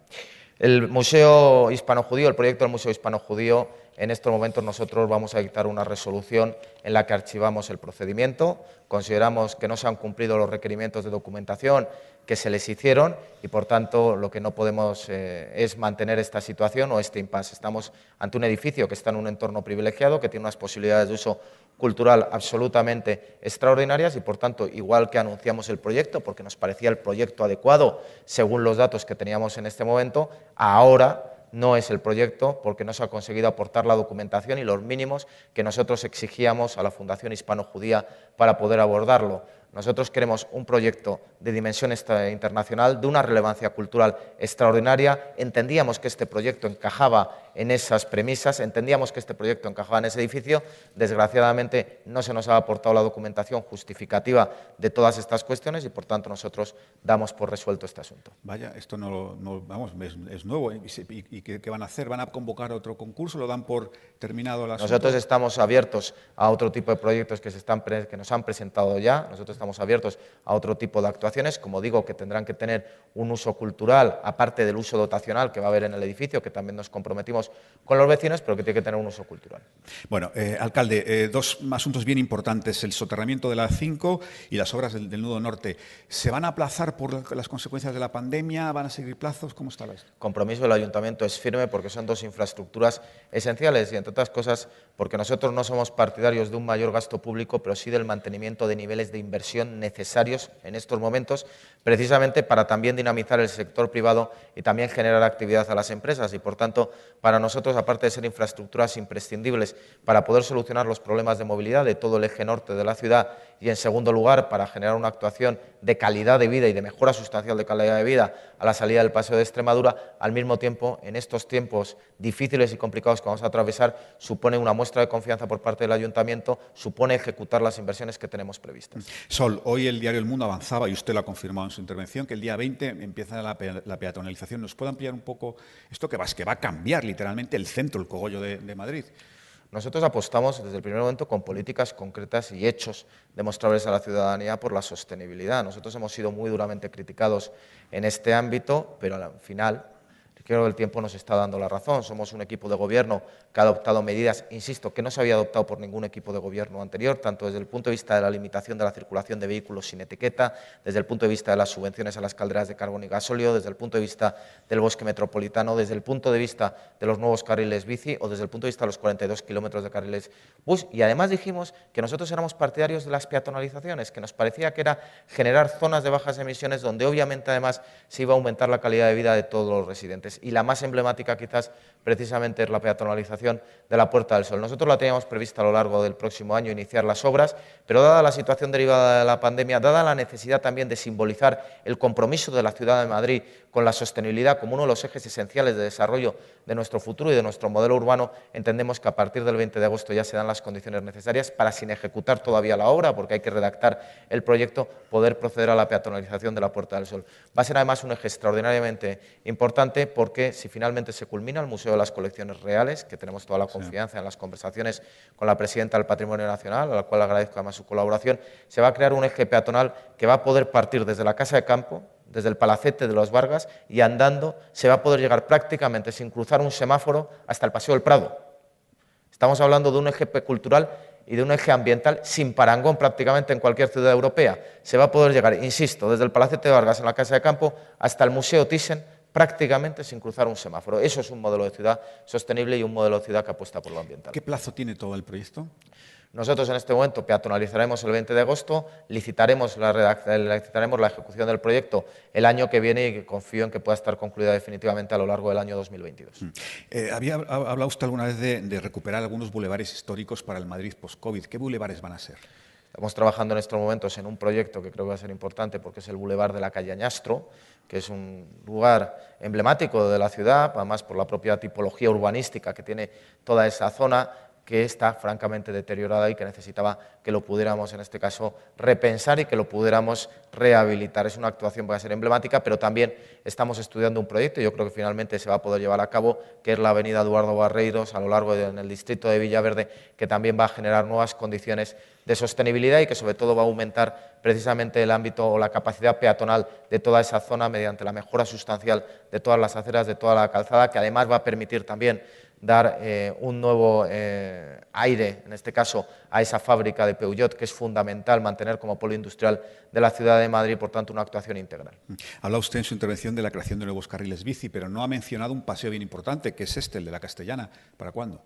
El Museo Hispano-Judío, el proyecto del Museo Hispano-Judío, en estos momentos nosotros vamos a dictar una resolución en la que archivamos el procedimiento, consideramos que no se han cumplido los requerimientos de documentación que se les hicieron y, por tanto, lo que no podemos eh, es mantener esta situación o este impasse. Estamos ante un edificio que está en un entorno privilegiado, que tiene unas posibilidades de uso cultural absolutamente extraordinarias y, por tanto, igual que anunciamos el proyecto, porque nos parecía el proyecto adecuado según los datos que teníamos en este momento, ahora no es el proyecto porque no se ha conseguido aportar la documentación y los mínimos que nosotros exigíamos a la Fundación Hispano-Judía para poder abordarlo. Nosotros queremos un proyecto de dimensión internacional, de una relevancia cultural extraordinaria. Entendíamos que este proyecto encajaba en esas premisas, entendíamos que este proyecto encajaba en ese edificio. Desgraciadamente no se nos ha aportado la documentación justificativa de todas estas cuestiones y, por tanto, nosotros damos por resuelto este asunto. Vaya, esto no, vamos, es, nuevo. ¿Y, qué, van a hacer? ¿Van a convocar otro concurso? ¿Lo dan por terminado asunto? Nosotros estamos abiertos a otro tipo de proyectos que, se están que nos han presentado ya. Nosotros estamos abiertos a otro tipo de actuaciones, como digo, que tendrán que tener un uso cultural, aparte del uso dotacional que va a haber en el edificio, que también nos comprometimos con los vecinos, pero que tiene que tener un uso cultural. Bueno, eh, alcalde, eh, dos asuntos bien importantes, el soterramiento de la 5 y las obras del, Nudo Norte. ¿Se van a aplazar por las consecuencias de la pandemia? ¿Van a seguir plazos? ¿Cómo está El compromiso del ayuntamiento es firme porque son dos infraestructuras esenciales y, entre otras cosas, porque nosotros no somos partidarios de un mayor gasto público, pero sí del mantenimiento de niveles de inversión necesarios en estos momentos, precisamente para también dinamizar el sector privado y también generar actividad a las empresas. Y, por tanto, para nosotros, aparte de ser infraestructuras imprescindibles para poder solucionar los problemas de movilidad de todo el eje norte de la ciudad y, en segundo lugar, para generar una actuación de calidad de vida y de mejora sustancial de calidad de vida a la salida del Paseo de Extremadura, al mismo tiempo, en estos tiempos difíciles y complicados que vamos a atravesar, supone una muestra de confianza por parte del Ayuntamiento, supone ejecutar las inversiones que tenemos previstas. Sol, hoy el diario El Mundo avanzaba, y usted lo ha confirmado en su intervención, que el día 20 empieza la, peatonalización. ¿Nos puede ampliar un poco esto que va, a cambiar literalmente el centro, el cogollo de Madrid? Nosotros apostamos desde el primer momento con políticas concretas y hechos demostrables a la ciudadanía por la sostenibilidad. Nosotros hemos sido muy duramente criticados en este ámbito, pero al final creo que el tiempo nos está dando la razón. Somos un equipo de gobierno que ha adoptado medidas, insisto, que no se había adoptado por ningún equipo de gobierno anterior, tanto desde el punto de vista de la limitación de la circulación de vehículos sin etiqueta, desde el punto de vista de las subvenciones a las calderas de carbón y gasóleo, desde el punto de vista del bosque metropolitano, desde el punto de vista de los nuevos carriles bici o desde el punto de vista de los 42 kilómetros de carriles bus. Y además dijimos que nosotros éramos partidarios de las peatonalizaciones, que nos parecía que era generar zonas de bajas emisiones donde obviamente además se iba a aumentar la calidad de vida de todos los residentes. Y la más emblemática quizás precisamente es la peatonalización de la Puerta del Sol. Nosotros la teníamos prevista a lo largo del próximo año iniciar las obras, pero dada la situación derivada de la pandemia, dada la necesidad también de simbolizar el compromiso de la ciudad de Madrid con la sostenibilidad como uno de los ejes esenciales de desarrollo de nuestro futuro y de nuestro modelo urbano, entendemos que a partir del 20 de agosto ya se dan las condiciones necesarias para, sin ejecutar todavía la obra, porque hay que redactar el proyecto, poder proceder a la peatonalización de la Puerta del Sol. Va a ser además un eje extraordinariamente importante porque si finalmente se culmina el Museo de las Colecciones Reales, que tenemos toda la confianza en las conversaciones con la presidenta del Patrimonio Nacional, a la cual agradezco además su colaboración, se va a crear un eje peatonal que va a poder partir desde la Casa de Campo, desde el Palacete de los Vargas, y andando se va a poder llegar prácticamente sin cruzar un semáforo hasta el Paseo del Prado. Estamos hablando de un eje cultural y de un eje ambiental sin parangón prácticamente en cualquier ciudad europea. Se va a poder llegar, insisto, desde el Palacete de Vargas en la Casa de Campo hasta el Museo Thyssen prácticamente sin cruzar un semáforo. Eso es un modelo de ciudad sostenible y un modelo de ciudad que apuesta por lo ambiental. ¿Qué plazo tiene todo el proyecto? Nosotros en este momento peatonalizaremos el 20 de agosto, licitaremos la, licitaremos la ejecución del proyecto el año que viene y confío en que pueda estar concluida definitivamente a lo largo del año 2022. Mm. Eh, ¿Había hablado usted alguna vez de, recuperar algunos bulevares históricos para el Madrid post-COVID? ¿Qué bulevares van a ser? Estamos trabajando en estos momentos en un proyecto que creo que va a ser importante porque es el Boulevard de la calle Añastro, que es un lugar emblemático de la ciudad, además por la propia tipología urbanística que tiene toda esa zona que está francamente deteriorada y que necesitaba que lo pudiéramos, en este caso, repensar y que lo pudiéramos rehabilitar. Es una actuación que va a ser emblemática, pero también estamos estudiando un proyecto, y yo creo que finalmente se va a poder llevar a cabo, que es la avenida Eduardo Barreiros, a lo largo del distrito de Villaverde, que también va a generar nuevas condiciones de sostenibilidad y que sobre todo va a aumentar precisamente el ámbito o la capacidad peatonal de toda esa zona mediante la mejora sustancial de todas las aceras, de toda la calzada, que además va a permitir también dar eh, un nuevo eh, aire, en este caso, a esa fábrica de Peugeot, que es fundamental mantener como polo industrial de la ciudad de Madrid, por tanto, una actuación integral. Habla usted en su intervención de la creación de nuevos carriles bici, pero no ha mencionado un paseo bien importante, que es este, el de la Castellana. ¿Para cuándo?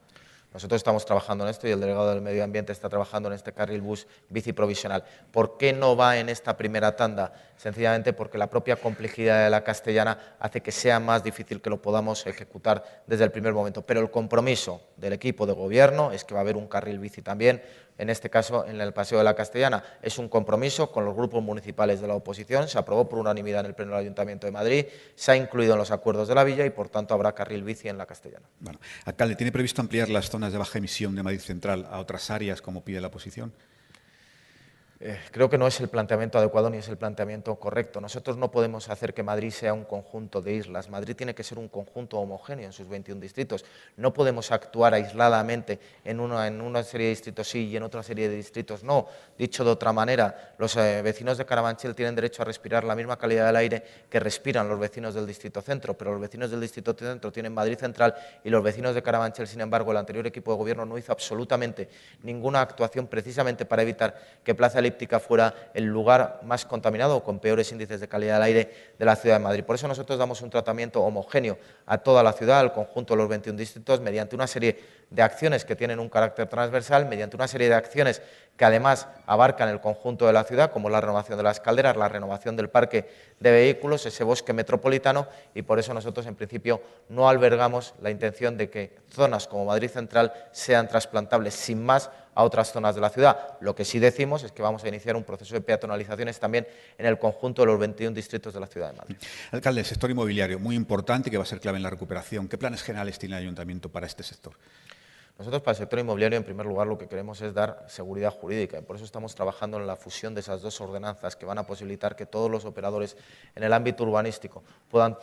Nosotros estamos trabajando en esto y el delegado del Medio Ambiente está trabajando en este carril bus bici provisional. ¿Por qué no va en esta primera tanda? Sencillamente porque la propia complejidad de la castellana hace que sea más difícil que lo podamos ejecutar desde el primer momento. Pero el compromiso del equipo de gobierno es que va a haber un carril bici también, en este caso en el Paseo de la Castellana. Es un compromiso con los grupos municipales de la oposición, se aprobó por unanimidad en el Pleno del Ayuntamiento de Madrid, se ha incluido en los acuerdos de la villa y por tanto habrá carril bici en la Castellana. Bueno, alcalde, ¿tiene previsto ampliar las zonas de baja emisión de Madrid Central a otras áreas como pide la oposición? Eh, creo que no es el planteamiento adecuado ni es el planteamiento correcto. Nosotros no podemos hacer que Madrid sea un conjunto de islas. Madrid tiene que ser un conjunto homogéneo en sus 21 distritos. No podemos actuar aisladamente en una, en una serie de distritos sí y en otra serie de distritos no. Dicho de otra manera, los eh, vecinos de Carabanchel tienen derecho a respirar la misma calidad del aire que respiran los vecinos del distrito centro, pero los vecinos del distrito centro tienen Madrid Central y los vecinos de Carabanchel, sin embargo, el anterior equipo de gobierno no hizo absolutamente ninguna actuación precisamente para evitar que Plaza fuera el lugar más contaminado o con peores índices de calidad del aire de la ciudad de Madrid. Por eso nosotros damos un tratamiento homogéneo a toda la ciudad, al conjunto de los 21 distritos, mediante una serie de acciones que tienen un carácter transversal, mediante una serie de acciones que además abarcan el conjunto de la ciudad, como la renovación de las calderas, la renovación del parque de vehículos, ese bosque metropolitano, y por eso nosotros en principio no albergamos la intención de que zonas como Madrid Central sean trasplantables sin más a otras zonas de la ciudad. Lo que sí decimos es que vamos a iniciar un proceso de peatonalizaciones también en el conjunto de los 21 distritos de la ciudad de Madrid. Alcalde, sector inmobiliario, muy importante que va a ser clave en la recuperación. ¿Qué planes generales tiene el Ayuntamiento para este sector? Nosotros para el sector inmobiliario, en primer lugar, lo que queremos es dar seguridad jurídica y por eso estamos trabajando en la fusión de esas dos ordenanzas que van a posibilitar que todos los operadores en el ámbito urbanístico puedan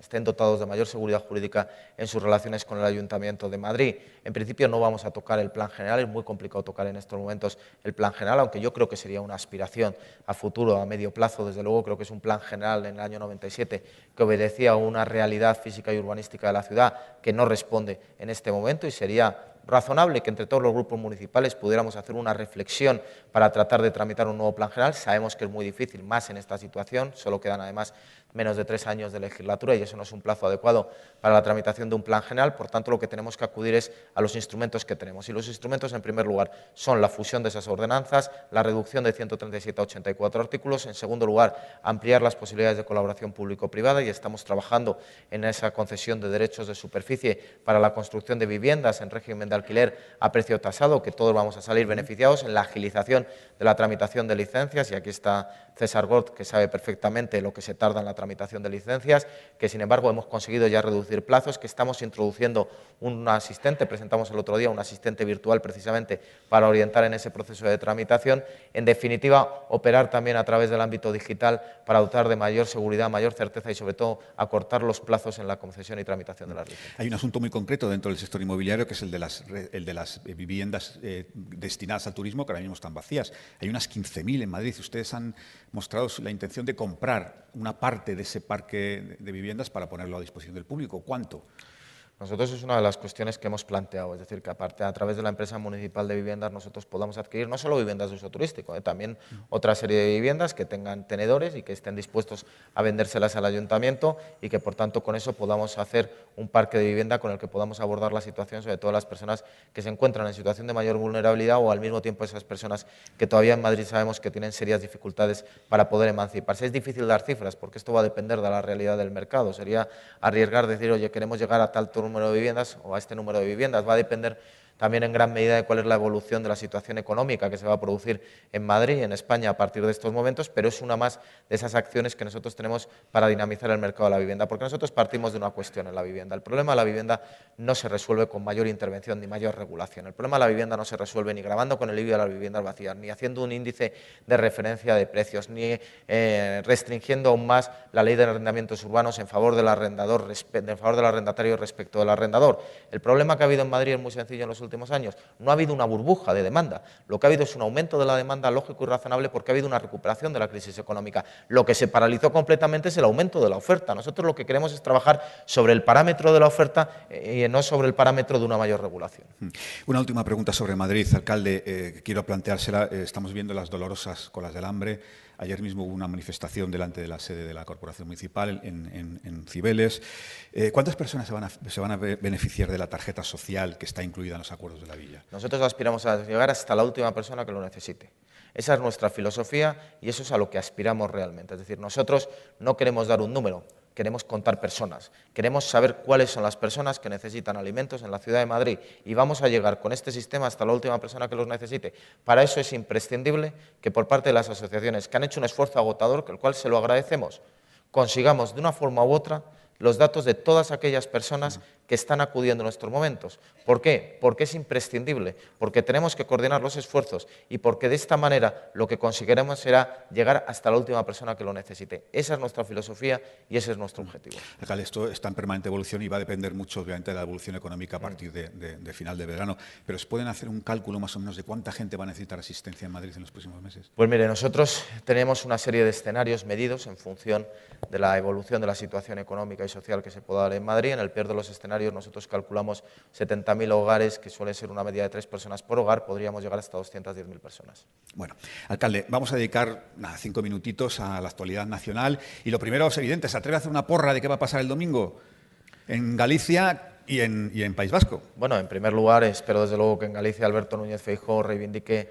estén dotados de mayor seguridad jurídica en sus relaciones con el Ayuntamiento de Madrid. En principio no vamos a tocar el plan general, es muy complicado tocar en estos momentos el plan general, aunque yo creo que sería una aspiración a futuro, a medio plazo, desde luego creo que es un plan general en el año 97 que obedecía a una realidad física y urbanística de la ciudad que no responde en este momento y sería razonable que entre todos los grupos municipales pudiéramos hacer una reflexión para tratar de tramitar un nuevo plan general. Sabemos que es muy difícil, más en esta situación, solo quedan además menos de tres años de legislatura y eso no es un plazo adecuado para la tramitación de un plan general, por tanto lo que tenemos que acudir es a los instrumentos que tenemos. Y los instrumentos, en primer lugar, son la fusión de esas ordenanzas, la reducción de 137 a 84 artículos, en segundo lugar, ampliar las posibilidades de colaboración público-privada y estamos trabajando en esa concesión de derechos de superficie para la construcción de viviendas en régimen de alquiler a precio tasado, que todos vamos a salir beneficiados, en la agilización de la tramitación de licencias, y aquí está César Gort, que sabe perfectamente lo que se tarda en la tramitación de licencias, que sin embargo hemos conseguido ya reducir plazos, que estamos introduciendo un asistente, presentamos el otro día un asistente virtual precisamente para orientar en ese proceso de tramitación. En definitiva, operar también a través del ámbito digital para dotar de mayor seguridad, mayor certeza y sobre todo acortar los plazos en la concesión y tramitación de las licencias. Hay un asunto muy concreto dentro del sector inmobiliario que es el de las, de las viviendas eh, destinadas al turismo que ahora mismo están vacías. Hay unas 15.000 en Madrid. Ustedes han mostrado la intención de comprar una parte de ese parque de viviendas para ponerlo a disposición del público. ¿Cuánto? Nosotros es una de las cuestiones que hemos planteado, es decir, que aparte a través de la empresa municipal de viviendas nosotros podamos adquirir no solo viviendas de uso turístico, eh, también otra serie de viviendas que tengan tenedores y que estén dispuestos a vendérselas al ayuntamiento y que por tanto con eso podamos hacer un parque de vivienda con el que podamos abordar la situación sobre todo las personas que se encuentran en situación de mayor vulnerabilidad o al mismo tiempo esas personas que todavía en Madrid sabemos que tienen serias dificultades para poder emanciparse. Es difícil dar cifras porque esto va a depender de la realidad del mercado. Sería arriesgar decir, oye, queremos llegar a tal número de viviendas o a este número de viviendas. Va a depender también en gran medida de cuál es la evolución de la situación económica que se va a producir en Madrid y en España a partir de estos momentos, pero es una más de esas acciones que nosotros tenemos para dinamizar el mercado de la vivienda, porque nosotros partimos de una cuestión en la vivienda. El problema de la vivienda no se resuelve con mayor intervención ni mayor regulación. El problema de la vivienda no se resuelve ni grabando con el IBI a las viviendas vacías, ni haciendo un índice de referencia de precios, ni eh, restringiendo aún más la ley de arrendamientos urbanos en favor del arrendador, en favor del arrendatario respecto del arrendador. El problema que ha habido en Madrid es muy sencillo en los últimos años. No ha habido una burbuja de demanda. Lo que ha habido es un aumento de la demanda lógico y razonable porque ha habido una recuperación de la crisis económica. Lo que se paralizó completamente es el aumento de la oferta. Nosotros lo que queremos es trabajar sobre el parámetro de la oferta eh, y no sobre el parámetro de una mayor regulación. Hmm. Una última pregunta sobre Madrid, alcalde. Eh, quiero planteársela. Eh, estamos viendo las dolorosas colas del hambre Ayer mismo hubo una manifestación delante de la sede de la Corporación Municipal en, Cibeles. Eh, ¿Cuántas personas se van, a, se van, a, beneficiar de la tarjeta social que está incluida en los acuerdos de la villa? Nosotros aspiramos a llegar hasta la última persona que lo necesite. Esa es nuestra filosofía y eso es a lo que aspiramos realmente. Es decir, nosotros no queremos dar un número, queremos contar personas, queremos saber cuáles son las personas que necesitan alimentos en la ciudad de Madrid y vamos a llegar con este sistema hasta la última persona que los necesite. Para eso es imprescindible que por parte de las asociaciones que han hecho un esfuerzo agotador, el cual se lo agradecemos, consigamos de una forma u otra los datos de todas aquellas personas que están acudiendo en estos momentos. ¿Por qué? Porque es imprescindible, porque tenemos que coordinar los esfuerzos y porque de esta manera lo que conseguiremos será llegar hasta la última persona que lo necesite. Esa es nuestra filosofía y ese es nuestro objetivo. esto está en permanente evolución y va a depender mucho, obviamente, de la evolución económica a partir de, final de verano. Pero ¿se pueden hacer un cálculo más o menos de cuánta gente va a necesitar asistencia en Madrid en los próximos meses? Pues mire, nosotros tenemos una serie de escenarios medidos en función de la evolución de la situación económica y social que se pueda dar en Madrid. En el peor de los escenarios nosotros calculamos 70.000 hogares, que suele ser una media de tres personas por hogar, podríamos llegar hasta 210.000 personas. Bueno, alcalde, vamos a dedicar cinco minutitos a la actualidad nacional. Y lo primero es evidente, ¿se atreve a hacer una porra de qué va a pasar el domingo? En Galicia y en, País Vasco. Bueno, en primer lugar, espero desde luego que en Galicia Alberto Núñez Feijóo reivindique,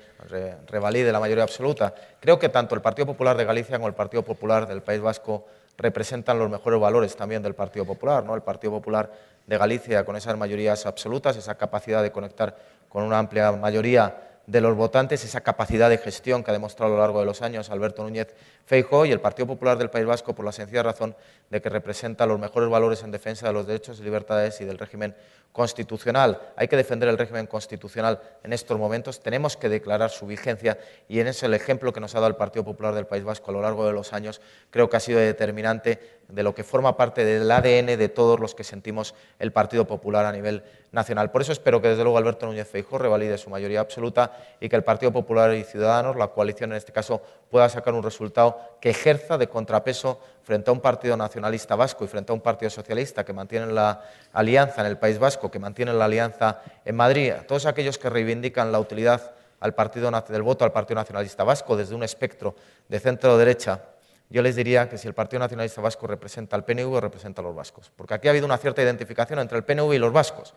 revalide la mayoría absoluta. Creo que tanto el Partido Popular de Galicia como el Partido Popular del País Vasco representan los mejores valores también del Partido Popular. ¿no? El Partido Popular de Galicia con esas mayorías absolutas, esa capacidad de conectar con una amplia mayoría de los votantes, esa capacidad de gestión que ha demostrado a lo largo de los años Alberto Núñez Feijóo y el Partido Popular del País Vasco por la sencilla razón de que representa los mejores valores en defensa de los derechos y libertades y del régimen constitucional. Hay que defender el régimen constitucional en estos momentos, tenemos que declarar su vigencia y en ese el ejemplo que nos ha dado el Partido Popular del País Vasco a lo largo de los años creo que ha sido determinante de lo que forma parte del ADN de todos los que sentimos el Partido Popular a nivel nacional. Por eso espero que desde luego Alberto Núñez Feijóo revalide su mayoría absoluta y que el Partido Popular y Ciudadanos, la coalición en este caso, pueda sacar un resultado que ejerza de contrapeso frente a un partido nacionalista vasco y frente a un partido socialista que mantienen la alianza en el País Vasco, que mantienen la alianza en Madrid, todos aquellos que reivindican la utilidad al partido, del voto al Partido Nacionalista Vasco desde un espectro de centro-derecha, yo les diría que si el Partido Nacionalista Vasco representa al PNV, representa a los vascos. Porque aquí ha habido una cierta identificación entre el PNV y los vascos.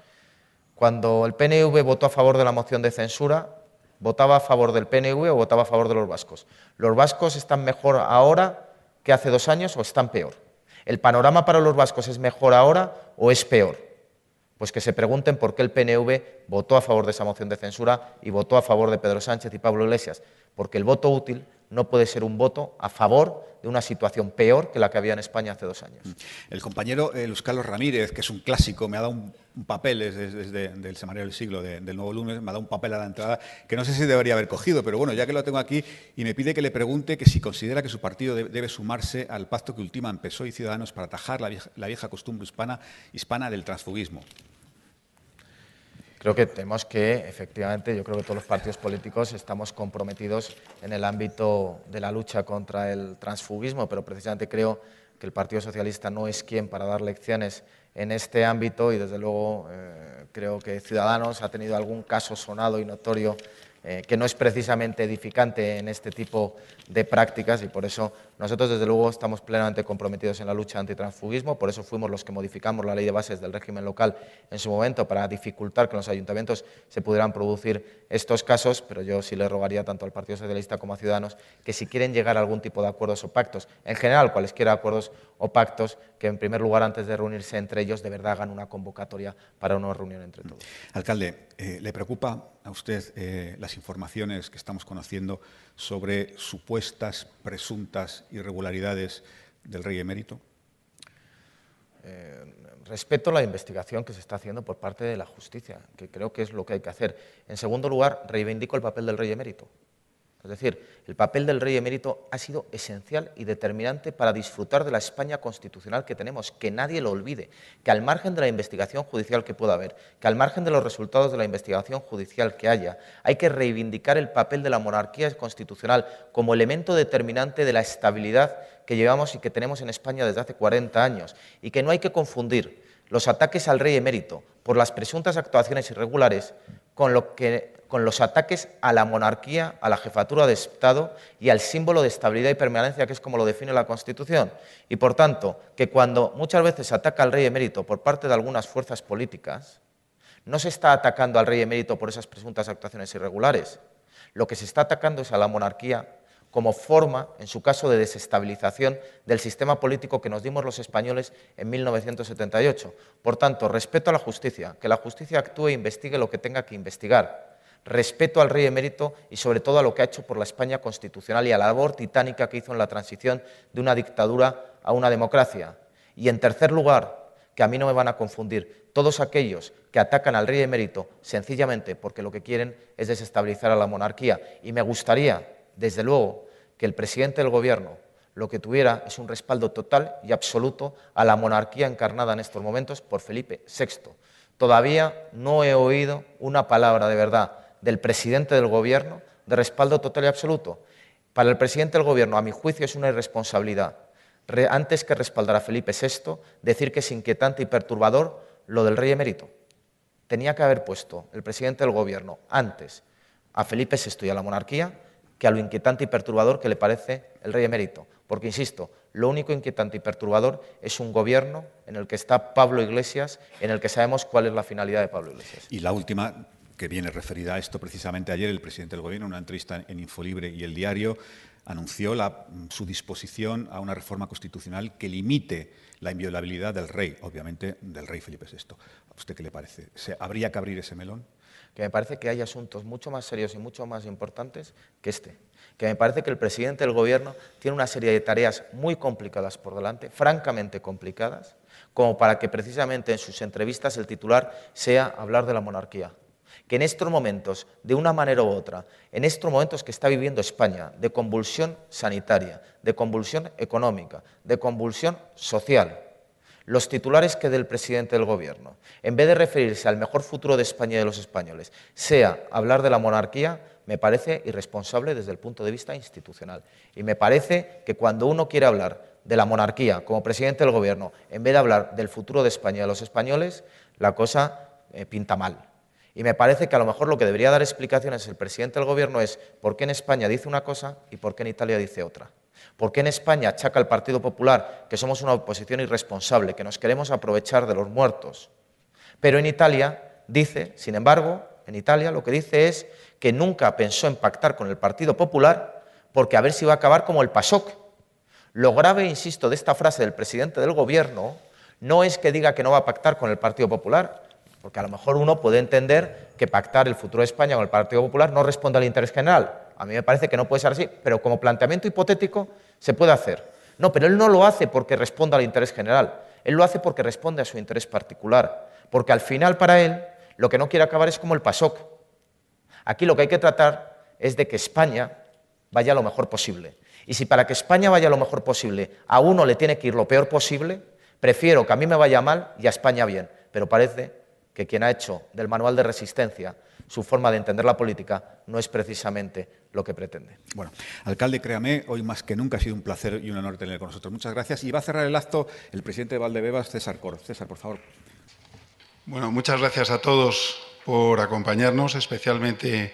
Cuando el PNV votó a favor de la moción de censura, votaba a favor del PNV o votaba a favor de los vascos. ¿Los vascos están mejor ahora que hace dos años o están peor? ¿El panorama para los vascos es mejor ahora o es peor? Pues que se pregunten por qué el PNV votó a favor de esa moción de censura y votó a favor de Pedro Sánchez y Pablo Iglesias. Porque el voto útil no puede ser un voto a favor de una situación peor que la que había en España hace dos años. El compañero eh, Luis Carlos Ramírez, que es un clásico, me ha dado un, papel desde, el Semanario del Siglo del Nuevo Lunes, me ha dado un papel a la entrada que no sé si debería haber cogido, pero bueno, ya que lo tengo aquí, y me pide que le pregunte que si considera que su partido debe, sumarse al pacto que ultiman PSOE y Ciudadanos para atajar la vieja, la vieja costumbre hispana, hispana del transfugismo. Creo que tenemos que, efectivamente, yo creo que todos los partidos políticos estamos comprometidos en el ámbito de la lucha contra el transfugismo, pero precisamente creo que el Partido Socialista no es quien para dar lecciones en este ámbito y, desde luego, eh, creo que Ciudadanos ha tenido algún caso sonado y notorio eh, que no es precisamente edificante en este tipo de prácticas y por eso nosotros desde luego estamos plenamente comprometidos en la lucha antitransfugismo, por eso fuimos los que modificamos la ley de bases del régimen local en su momento para dificultar que en los ayuntamientos se pudieran producir estos casos, pero yo sí le rogaría tanto al Partido Socialista como a Ciudadanos que si quieren llegar a algún tipo de acuerdos o pactos, en general cualesquiera acuerdos o pactos, que en primer lugar antes de reunirse entre ellos de verdad hagan una convocatoria para una reunión entre todos. Alcalde, eh, ¿le preocupa a usted eh, las informaciones que estamos conociendo sobre supuestas, presuntas irregularidades del rey emérito? Eh, respeto la investigación que se está haciendo por parte de la justicia, que creo que es lo que hay que hacer. En segundo lugar, reivindico el papel del rey emérito. Es decir, el papel del rey emérito ha sido esencial y determinante para disfrutar de la España constitucional que tenemos, que nadie lo olvide, que al margen de la investigación judicial que pueda haber, que al margen de los resultados de la investigación judicial que haya, hay que reivindicar el papel de la monarquía constitucional como elemento determinante de la estabilidad que llevamos y que tenemos en España desde hace 40 años, y que no hay que confundir los ataques al rey emérito por las presuntas actuaciones irregulares con, los ataques a la monarquía, a la jefatura de Estado y al símbolo de estabilidad y permanencia, que es como lo define la Constitución. Y, por tanto, que cuando muchas veces se ataca al rey emérito por parte de algunas fuerzas políticas, no se está atacando al rey emérito por esas presuntas actuaciones irregulares. Lo que se está atacando es a la monarquía como forma, en su caso, de desestabilización del sistema político que nos dimos los españoles en 1978. Por tanto, respeto a la justicia, que la justicia actúe e investigue lo que tenga que investigar. Respeto al rey emérito y sobre todo a lo que ha hecho por la España constitucional y a la labor titánica que hizo en la transición de una dictadura a una democracia. Y en tercer lugar, que a mí no me van a confundir, todos aquellos que atacan al rey emérito sencillamente porque lo que quieren es desestabilizar a la monarquía. Y me gustaría, desde luego, que el presidente del Gobierno lo que tuviera es un respaldo total y absoluto a la monarquía encarnada en estos momentos por Felipe VI. Todavía no he oído una palabra de verdad del presidente del Gobierno de respaldo total y absoluto. Para el presidente del Gobierno, a mi juicio, es una irresponsabilidad. Antes que respaldar a Felipe VI, decir que es inquietante y perturbador lo del rey emérito. Tenía que haber puesto el presidente del Gobierno antes a Felipe VI y a la monarquía que a lo inquietante y perturbador que le parece el rey emérito. Porque, insisto, lo único inquietante y perturbador es un gobierno en el que está Pablo Iglesias, en el que sabemos cuál es la finalidad de Pablo Iglesias. Y la última, que viene referida a esto precisamente ayer, el presidente del Gobierno, en una entrevista en Infolibre y El Diario, anunció su disposición a una reforma constitucional que limite la inviolabilidad del rey, obviamente del rey Felipe VI. ¿A usted qué le parece? ¿Habría que abrir ese melón? Que me parece que hay asuntos mucho más serios y mucho más importantes que este. Que me parece que el presidente del Gobierno tiene una serie de tareas muy complicadas por delante, francamente complicadas, como para que precisamente en sus entrevistas el titular sea hablar de la monarquía. Que en estos momentos, de una manera u otra, en estos momentos que está viviendo España, de convulsión sanitaria, de convulsión económica, de convulsión social, los titulares que dé el presidente del Gobierno, en vez de referirse al mejor futuro de España y de los españoles, sea hablar de la monarquía, me parece irresponsable desde el punto de vista institucional. Y me parece que cuando uno quiere hablar de la monarquía como presidente del Gobierno, en vez de hablar del futuro de España y de los españoles, la cosa eh, pinta mal. Y me parece que a lo mejor lo que debería dar explicaciones el presidente del Gobierno es por qué en España dice una cosa y por qué en Italia dice otra. ¿Por qué en España achaca al Partido Popular que somos una oposición irresponsable, que nos queremos aprovechar de los muertos? Pero en Italia dice, sin embargo, en Italia lo que dice es que nunca pensó en pactar con el Partido Popular porque a ver si va a acabar como el PASOK. Lo grave, insisto, de esta frase del presidente del Gobierno no es que diga que no va a pactar con el Partido Popular, porque a lo mejor uno puede entender que pactar el futuro de España con el Partido Popular no responde al interés general. A mí me parece que no puede ser así, pero como planteamiento hipotético se puede hacer. No, pero él no lo hace porque responda al interés general, él lo hace porque responde a su interés particular, porque al final para él lo que no quiere acabar es como el PASOK. Aquí lo que hay que tratar es de que España vaya lo mejor posible. Y si para que España vaya lo mejor posible a uno le tiene que ir lo peor posible, prefiero que a mí me vaya mal y a España bien. Pero parece que quien ha hecho del manual de resistencia su forma de entender la política no es precisamente lo que pretende. Bueno, alcalde, créame, hoy más que nunca ha sido un placer y un honor tenerle con nosotros. Muchas gracias. Y va a cerrar el acto el presidente de Valdebebas, César Cor. César, por favor. Bueno, muchas gracias a todos por acompañarnos, especialmente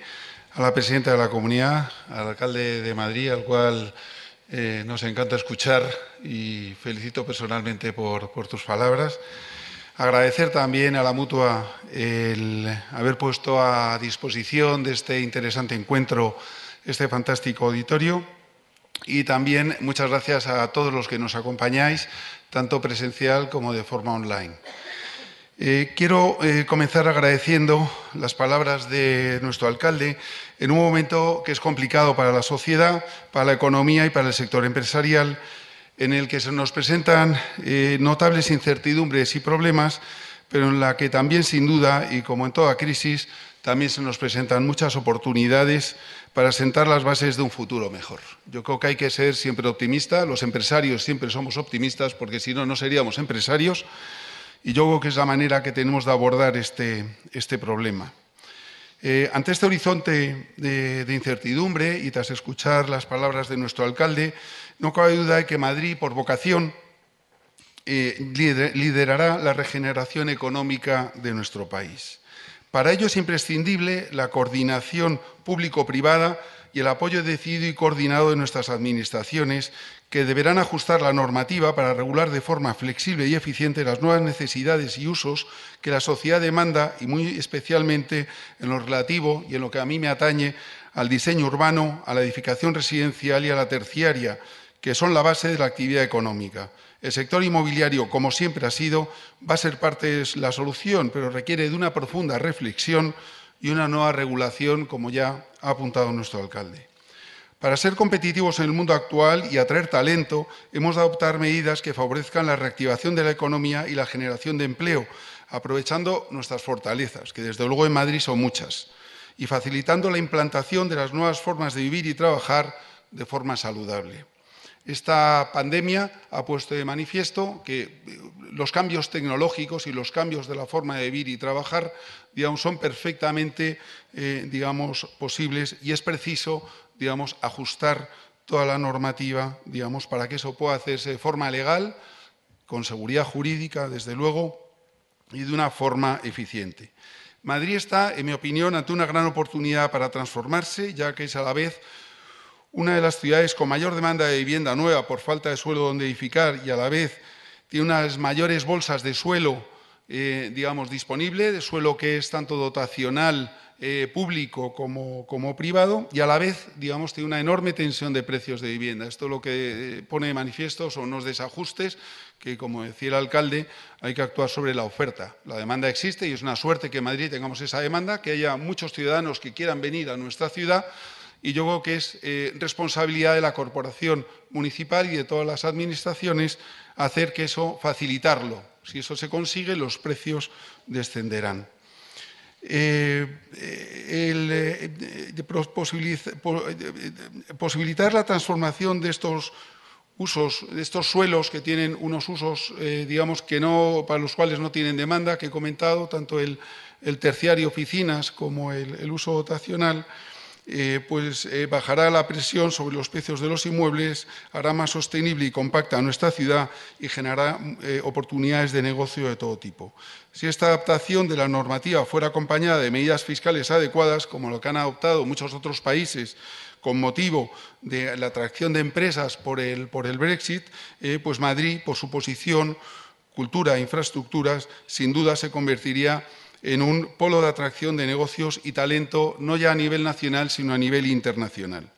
a la presidenta de la comunidad, al alcalde de Madrid, al cual eh, nos encanta escuchar y felicito personalmente por, por tus palabras. Agradecer también a la mutua el haber puesto a disposición de este interesante encuentro este fantástico auditorio y también muchas gracias a todos los que nos acompañáis, tanto presencial como de forma online. Eh, quiero eh, comenzar agradeciendo las palabras de nuestro alcalde en un momento que es complicado para la sociedad, para la economía y para el sector empresarial en el que se nos presentan eh, notables incertidumbres y problemas, pero en la que también, sin duda, y como en toda crisis, también se nos presentan muchas oportunidades para sentar las bases de un futuro mejor. Yo creo que hay que ser siempre optimista, los empresarios siempre somos optimistas, porque si no, no seríamos empresarios, y yo creo que es la manera que tenemos de abordar este, este problema. Eh, ante este horizonte de, incertidumbre y tras escuchar las palabras de nuestro alcalde, no cabe duda de que Madrid, por vocación, eh, liderará la regeneración económica de nuestro país. Para ello es imprescindible la coordinación público-privada y el apoyo decidido y coordinado de nuestras administraciones, que deberán ajustar la normativa para regular de forma flexible y eficiente las nuevas necesidades y usos que la sociedad demanda y muy especialmente en lo relativo y en lo que a mí me atañe al diseño urbano, a la edificación residencial y a la terciaria, que son la base de la actividad económica. El sector inmobiliario, como siempre ha sido, va a ser parte de la solución, pero requiere de una profunda reflexión y una nueva regulación, como ya ha apuntado nuestro alcalde. Para ser competitivos en el mundo actual y atraer talento, hemos de adoptar medidas que favorezcan la reactivación de la economía y la generación de empleo, aprovechando nuestras fortalezas, que desde luego en Madrid son muchas, y facilitando la implantación de las nuevas formas de vivir y trabajar de forma saludable. Esta pandemia ha puesto de manifiesto que eh, los cambios tecnológicos y los cambios de la forma de vivir y trabajar son perfectamente eh, digamos, posibles y es preciso digamos, ajustar toda la normativa digamos, para que eso pueda hacerse de forma legal, con seguridad jurídica, desde luego, y de una forma eficiente. Madrid está, en mi opinión, ante una gran oportunidad para transformarse, ya que es a la vez una de las ciudades con mayor demanda de vivienda nueva por falta de suelo donde edificar y a la vez tiene unas mayores bolsas de suelo, eh, digamos, disponible, de suelo que es tanto dotacional eh, público como, como, privado y a la vez, digamos, tiene una enorme tensión de precios de vivienda. Esto lo que eh, pone de manifiesto son unos desajustes que, como decía el alcalde, hay que actuar sobre la oferta. La demanda existe y es una suerte que en Madrid tengamos esa demanda, que haya muchos ciudadanos que quieran venir a nuestra ciudad y yo creo que es eh, responsabilidad de la corporación municipal y de todas las administraciones hacer que eso, facilitarlo. Si eso se consigue, los precios descenderán. Eh, eh, posibilitar la transformación de estos usos, de estos suelos que tienen unos usos, digamos, que no, para los cuales no tienen demanda, que he comentado, tanto el, terciario oficinas como el uso dotacional, eh, pues eh, bajará la presión sobre los precios de los inmuebles, hará más sostenible y compacta nuestra ciudad y generará eh, oportunidades de negocio de todo tipo. Si esta adaptación de la normativa fuera acompañada de medidas fiscales adecuadas, como lo que han adoptado muchos otros países con motivo de la atracción de empresas por el, por el Brexit, pues Madrid, por su posición, cultura e infraestructuras, sin duda se convertiría en un polo de atracción de negocios y talento, no ya a nivel nacional, sino a nivel internacional.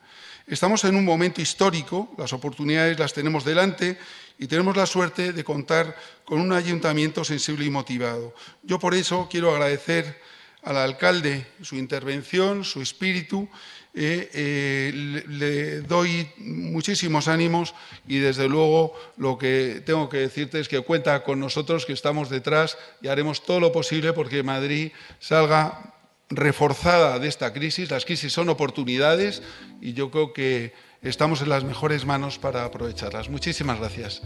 Estamos en un momento histórico, las oportunidades las tenemos delante y tenemos la suerte de contar con un ayuntamiento sensible y motivado. Yo por eso quiero agradecer al alcalde su intervención, su espíritu eh, eh, le doy muchísimos ánimos y desde luego lo que tengo que decirte es que cuenta con nosotros, que estamos detrás y haremos todo lo posible porque Madrid salga reforzada de esta crisis. Las crisis son oportunidades y yo creo que estamos en las mejores manos para aprovecharlas. Muchísimas gracias.